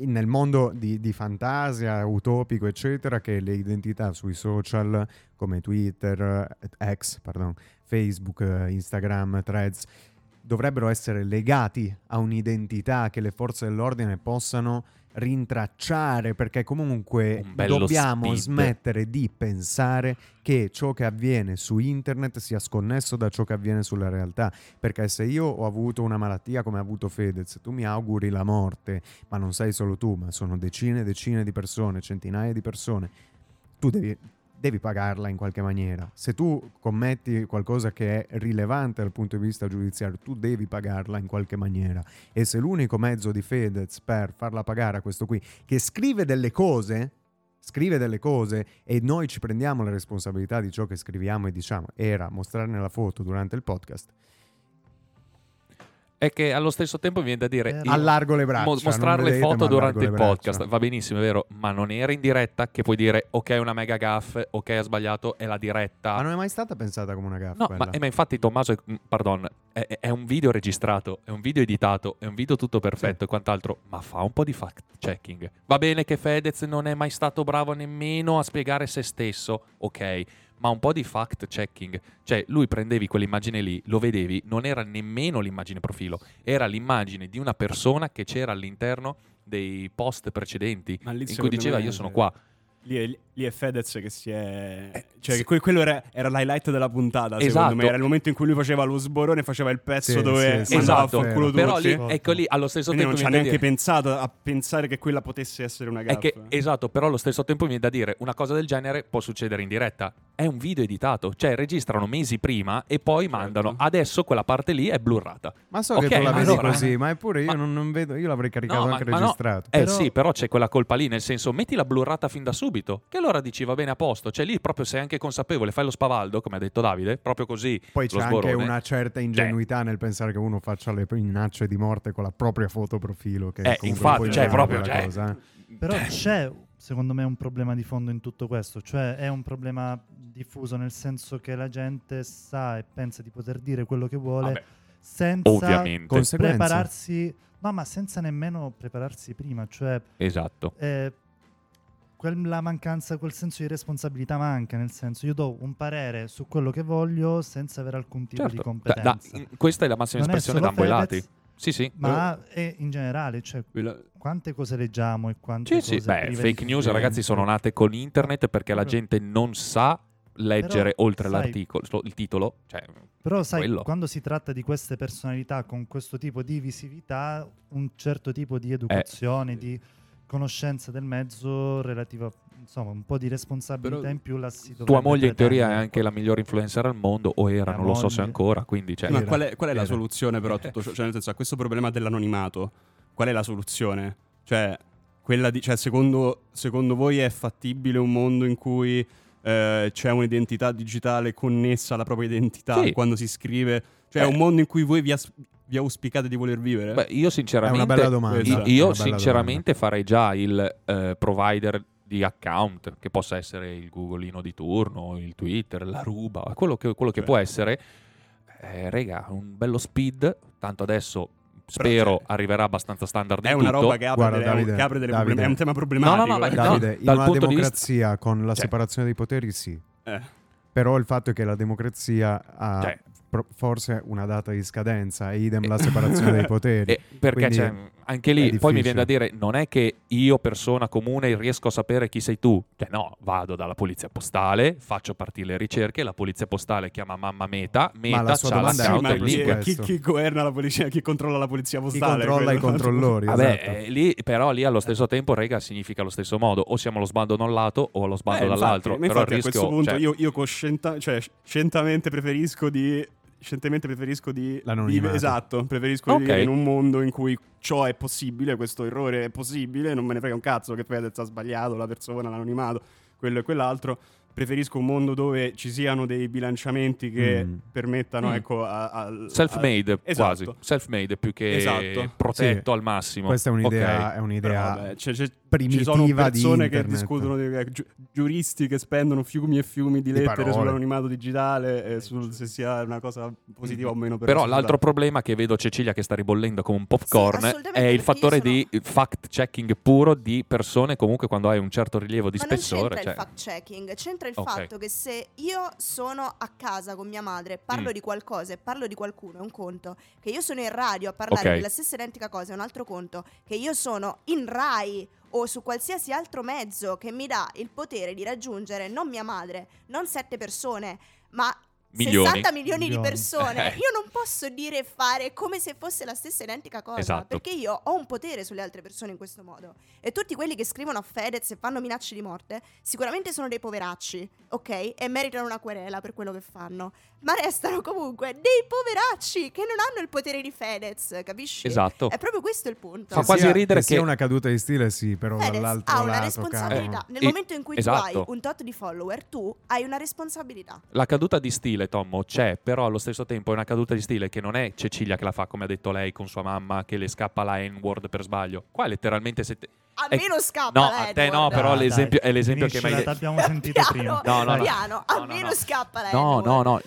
nel mondo di, di fantasia, utopico, eccetera, che le identità sui social come Twitter, X, pardon, Facebook, Instagram, Threads, dovrebbero essere legati a un'identità che le forze dell'ordine possano rintracciare perché comunque dobbiamo speed. smettere di pensare che ciò che avviene su internet sia sconnesso da ciò che avviene sulla realtà perché se io ho avuto una malattia come ha avuto Fedez tu mi auguri la morte ma non sei solo tu ma sono decine e decine di persone centinaia di persone tu devi devi pagarla in qualche maniera. Se tu commetti qualcosa che è rilevante dal punto di vista giudiziario, tu devi pagarla in qualche maniera. E se l'unico mezzo di Fedez per farla pagare a questo qui, che scrive delle cose, scrive delle cose e noi ci prendiamo la responsabilità di ciò che scriviamo e diciamo, era mostrarne la foto durante il podcast, È che allo stesso tempo mi viene da dire... Io- allargo le braccia. mo- mostrare le vedete, foto durante il podcast va benissimo, è vero, ma non era in diretta che puoi dire ok, è una mega gaff, ok, ha sbagliato, è la diretta. Ma non è mai stata pensata come una gaffa No, ma, eh, ma infatti Tommaso, è- mm, pardon, è, è- è un video registrato, è un video editato, è un video tutto perfetto Sì. e quant'altro, ma fa un po' di fact checking. Va bene che Fedez non è mai stato bravo nemmeno a spiegare se stesso, ok, ma un po' di fact checking. Cioè, lui prendevi quell'immagine lì, lo vedevi, non era nemmeno l'immagine profilo, era l'immagine di una persona che c'era all'interno dei post precedenti Ma lì in cui diceva me- io sono qua. Lì è, lì è Fedez che si è. Eh, cioè, sì. che que- quello era, era l'highlight della puntata. Esatto. Secondo me era il momento in cui lui faceva lo sborone, faceva il pezzo Sì, dove sì, esatto. a culo. Però lì, ecco lì, allo stesso Quindi tempo non mi ci ha neanche dire- pensato a pensare che quella potesse essere una gaffa. che, esatto, però allo stesso tempo mi viene da dire una cosa del genere può succedere in diretta. È un video editato, cioè registrano mesi prima e poi Certo. mandano. Adesso quella parte lì è blurrata. Ma so Ok, che tu la ma vedi allora- così, ma eppure io Ma- non, non vedo, io l'avrei caricato No, ma- anche ma no. registrato. Eh Però- sì, però c'è quella colpa lì, nel senso metti la blurrata fin da subito, che allora dici va bene a posto. Cioè lì proprio sei anche consapevole, fai lo spavaldo, come ha detto Davide, proprio così. Poi lo c'è anche sborone. una certa ingenuità nel pensare che uno faccia le minacce di morte con la propria foto profilo. Che Eh, infatti, cioè, proprio, cioè- cosa, eh. Però c'è, secondo me, un problema di fondo in tutto questo, cioè è un problema diffuso nel senso che la gente sa e pensa di poter dire quello che vuole Vabbè, senza ovviamente. Conseguenze. prepararsi, no, ma senza nemmeno prepararsi prima, cioè Esatto. eh, quella mancanza, quel senso di responsabilità manca, nel senso io do un parere su quello che voglio senza avere alcun tipo di Certo. Da- competenza. da- in- questa è la massima Non espressione da ambo i lati. Sì, sì. ma è in generale, cioè quante cose leggiamo e quante Sì, sì. cose Beh, prive fake news, fondamento. ragazzi, sono nate con internet perché la gente non sa leggere Però, oltre sai- l'articolo, il titolo. Cioè, Però sai, quello. quando si tratta di queste personalità con questo tipo di visività, un certo tipo di educazione, Eh. di conoscenza del mezzo relativa, insomma, un po' di responsabilità Però in più la si tua moglie in teoria è anche la migliore influencer al mondo, o era, Mia non lo so se moglie. ancora, quindi cioè, ma qual è, qual è la soluzione però a tutto ciò? Cioè, nel senso, a questo problema dell'anonimato, qual è la soluzione? Cioè, quella di, cioè secondo, secondo voi è fattibile un mondo in cui eh, c'è un'identità digitale connessa alla propria identità Sì. quando si scrive? Cioè, è Eh. un mondo in cui voi vi, as- vi auspicate di voler vivere? Beh, io È sinceramente, una bella domanda. Io- io, è bella sinceramente farei già il eh, provider di account, che possa essere il Googleino di turno, il Twitter, la ruba, quello che, quello che Cioè. può essere. Eh, rega, un bello speed, tanto adesso spero cioè, arriverà abbastanza standard è una tutto. roba che apre, Guarda, delle, Davide, che apre delle Davide. problemi- è un tema problematico. No, no, no, eh. Davide, in dal una punto di democrazia con la Cioè- separazione dei poteri sì. Eh. Però il fatto è che la democrazia ha Cioè- pro- forse una data di scadenza, e idem la separazione dei <laughs> poteri. E perché c'è, anche lì poi mi viene da dire non è che io persona comune riesco a sapere chi sei tu cioè no vado dalla polizia postale faccio partire le ricerche la polizia postale chiama mamma Meta Meta la sua c'ha l'account ma e il chi, link chi- chi governa la polizia, chi controlla la polizia chi postale? controlla i controllori? Vabbè, esatto. eh, lì, però lì allo stesso tempo, rega, significa allo stesso modo. O siamo allo sbando da un lato o allo sbando Eh, infatti, dall'altro. ma Però infatti a rischio... questo punto cioè, io, io coscienta- cioè, preferisco di scientemente preferisco di vivere- esatto, preferisco Ok. di vivere in un mondo in cui ciò è possibile, questo errore è possibile, non me ne frega un cazzo che Fedez ha sbagliato, la persona, l'anonimato, quello e quell'altro. Preferisco un mondo dove ci siano dei bilanciamenti che Mm. permettano, Mm. ecco, a, a- Self-made a- quasi. Esatto. Self-made più che Esatto. protetto Sì. al massimo. Questa è un'idea, Ok. è un'idea Però, vabbè, c'è- c'è- primitiva ci sono di persone che discutono di eh, giu- giuristi che spendono fiumi e fiumi di Di lettere parole. sull'anonimato digitale e sul se sia una cosa positiva o meno per Però l'altro problema che vedo Cecilia che sta ribollendo come un popcorn Sì, è il fattore sono- di fact-checking puro di persone comunque quando hai un certo rilievo di Ma non spessore. c'entra cioè- il fact checking, c'entra il Ok. fatto che se io sono a casa con mia madre, parlo Mm. di qualcosa e parlo di qualcuno, è un conto. Che io sono in radio a parlare Ok. della stessa identica cosa è un altro conto. Che io sono in Rai o su qualsiasi altro mezzo che mi dà il potere di raggiungere non mia madre, non sette persone, ma Milioni. 60 milioni, di persone. Eh. Io non posso dire e fare come se fosse la stessa identica cosa. Esatto. Perché io ho un potere sulle altre persone in questo modo. E tutti quelli che scrivono a Fedez e fanno minacce di morte, sicuramente sono dei poveracci, ok? E meritano una querela per quello che fanno. Ma restano comunque dei poveracci che non hanno il potere di Fedez, capisci? Esatto. È proprio questo il punto. Fa Che quasi sia- ridere sia che- una caduta di stile, sì, però Fedez dall'altro ha una lato, responsabilità. cavolo. Nel Eh, momento in cui esatto. tu hai un tot di follower, tu hai una responsabilità. La caduta di stile, Tommo, c'è, però allo stesso tempo è una caduta di stile che non è Cecilia che la fa come ha detto lei con sua mamma che le scappa la N-word per sbaglio. Qua è letteralmente se te- Almeno scappa No, la a te no, però Dai, l'esempio, dai, è l'esempio che detto. L'abbiamo sentito Piano, prima. No, no, no. piano, No, no, almeno no. scappa la No, N-word. no, no.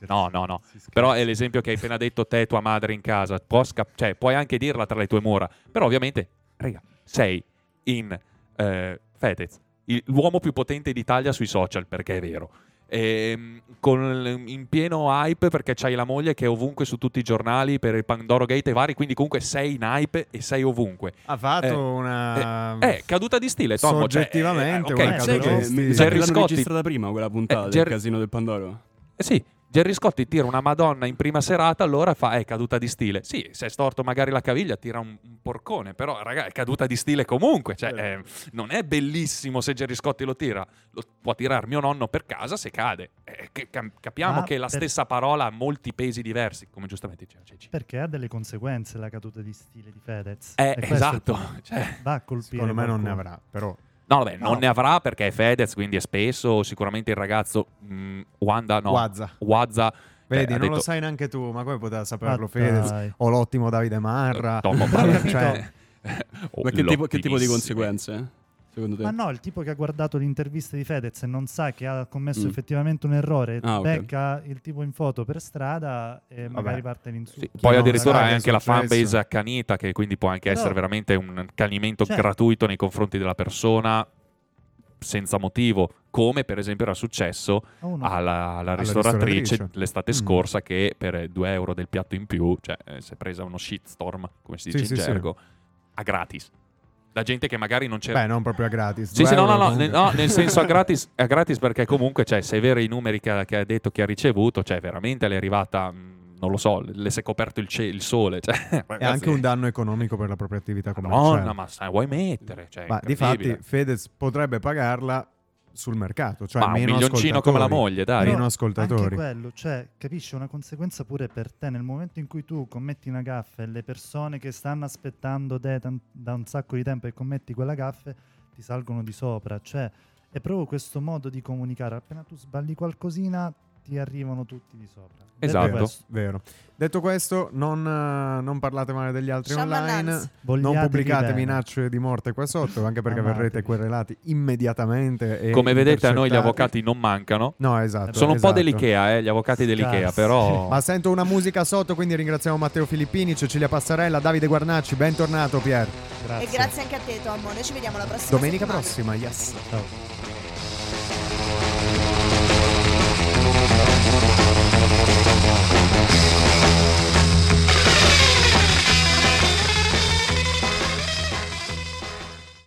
No, no, no. Scherza. Però è l'esempio che hai appena detto te e tua madre in casa. Può sca- cioè, puoi anche dirla tra le tue mura. Però ovviamente, raga, sei in eh, Fedez, il- l'uomo più potente d'Italia sui social, perché è vero. Ehm, con, in pieno hype perché c'hai la moglie che è ovunque su tutti i giornali per il Pandoro Gate e vari, quindi comunque sei in hype e sei ovunque. Ha fatto Eh, una... Eh, caduta di stile, Tommo. cioè, Soggettivamente eh, ok, una eh, caduta che di stile. l'hanno Scotti- registrata prima quella puntata Eh, del Gerry- casino del Pandoro. Eh sì, Gerry Scotti tira una Madonna in prima serata, allora fa è caduta di stile. Sì, se è storto magari la caviglia, tira un, un porcone, però raga, è caduta di stile comunque. Cioè, eh, non è bellissimo se Gerry Scotti lo tira, lo può tirare mio nonno per casa se cade. Eh, che- cam- capiamo Ma che la per- stessa parola ha molti pesi diversi, come giustamente diceva Ceci. Perché ha delle conseguenze la caduta di stile di Fedez. Eh, esatto. Cioè, Va a colpire Secondo me non ne avrà, però... no, vabbè, non No. ne avrà perché è Fedez, quindi è spesso. Sicuramente il ragazzo mh, Wanda, no. Wazza. Wazza. Vedi, cioè, ha non lo detto- sai neanche tu, ma come poteva saperlo Ma Fedez? dai. O l'ottimo Davide Marra. Capito- <laughs> cioè, Oh, Ma che tipo, che tipo di conseguenze? Secondo te? Ma no, il tipo che ha guardato l'intervista di Fedez e non sa che ha commesso Mm. effettivamente un errore, Ah, ok. becca il tipo in foto per strada e magari parte l'insulto. Sì, poi non addirittura hai anche la fanbase accanita che quindi può anche Però- essere veramente un accanimento Cioè- gratuito nei confronti della persona senza motivo, come per esempio era successo A uno- alla, alla ristoratrice, ristoratrice. l'estate Mm. scorsa che per 2 euro del piatto in più, cioè eh, si è presa uno shitstorm, come si dice Sì, in sì, sì. gergo, a gratis. La gente che magari non c'era... Beh, non proprio a gratis. Sì, sì, no, no, no, no, nel senso a gratis, <laughs> a gratis perché comunque, cioè, se è vero i numeri che ha, che ha detto che ha ricevuto, cioè, veramente le è arrivata, mh, non lo so, le si è coperto il, ce- il sole, <laughs> cioè, È anche un danno economico per la propria attività commerciale. Madonna, ma sai, vuoi mettere? Cioè, Ma di incredibile. fatti Fedez potrebbe pagarla sul mercato, cioè Ma un milioncino come la moglie, dai. Meno ascoltatori. Anche quello, cioè, capisci, una conseguenza pure per te. Nel momento in cui tu commetti una gaffa e le persone che stanno aspettando te tan- da un sacco di tempo e commetti quella gaffa ti salgono di sopra. Cioè, è proprio questo modo di comunicare. Appena tu sbagli qualcosina, ti arrivano tutti di sopra. Detto Esatto. questo, Vero. Detto questo, non, eh, non parlate male degli altri Shaman online. Hans. Non vogliatevi pubblicate bene. minacce di morte qua sotto, anche perché Amatevi. verrete querelati immediatamente. e Come vedete, a noi gli avvocati non mancano. No, esatto. Sono un po' esatto. dell'Ikea, eh, gli avvocati dell'Ikea, Scarsi. però... Ma sento una musica sotto, quindi ringraziamo Matteo Filippini, Cecilia Passarella, Davide Guarnacci. Bentornato, Pier. Grazie. E grazie anche a te, Tommo. Noi ci vediamo la prossima Domenica settimana. prossima, yes. Ciao.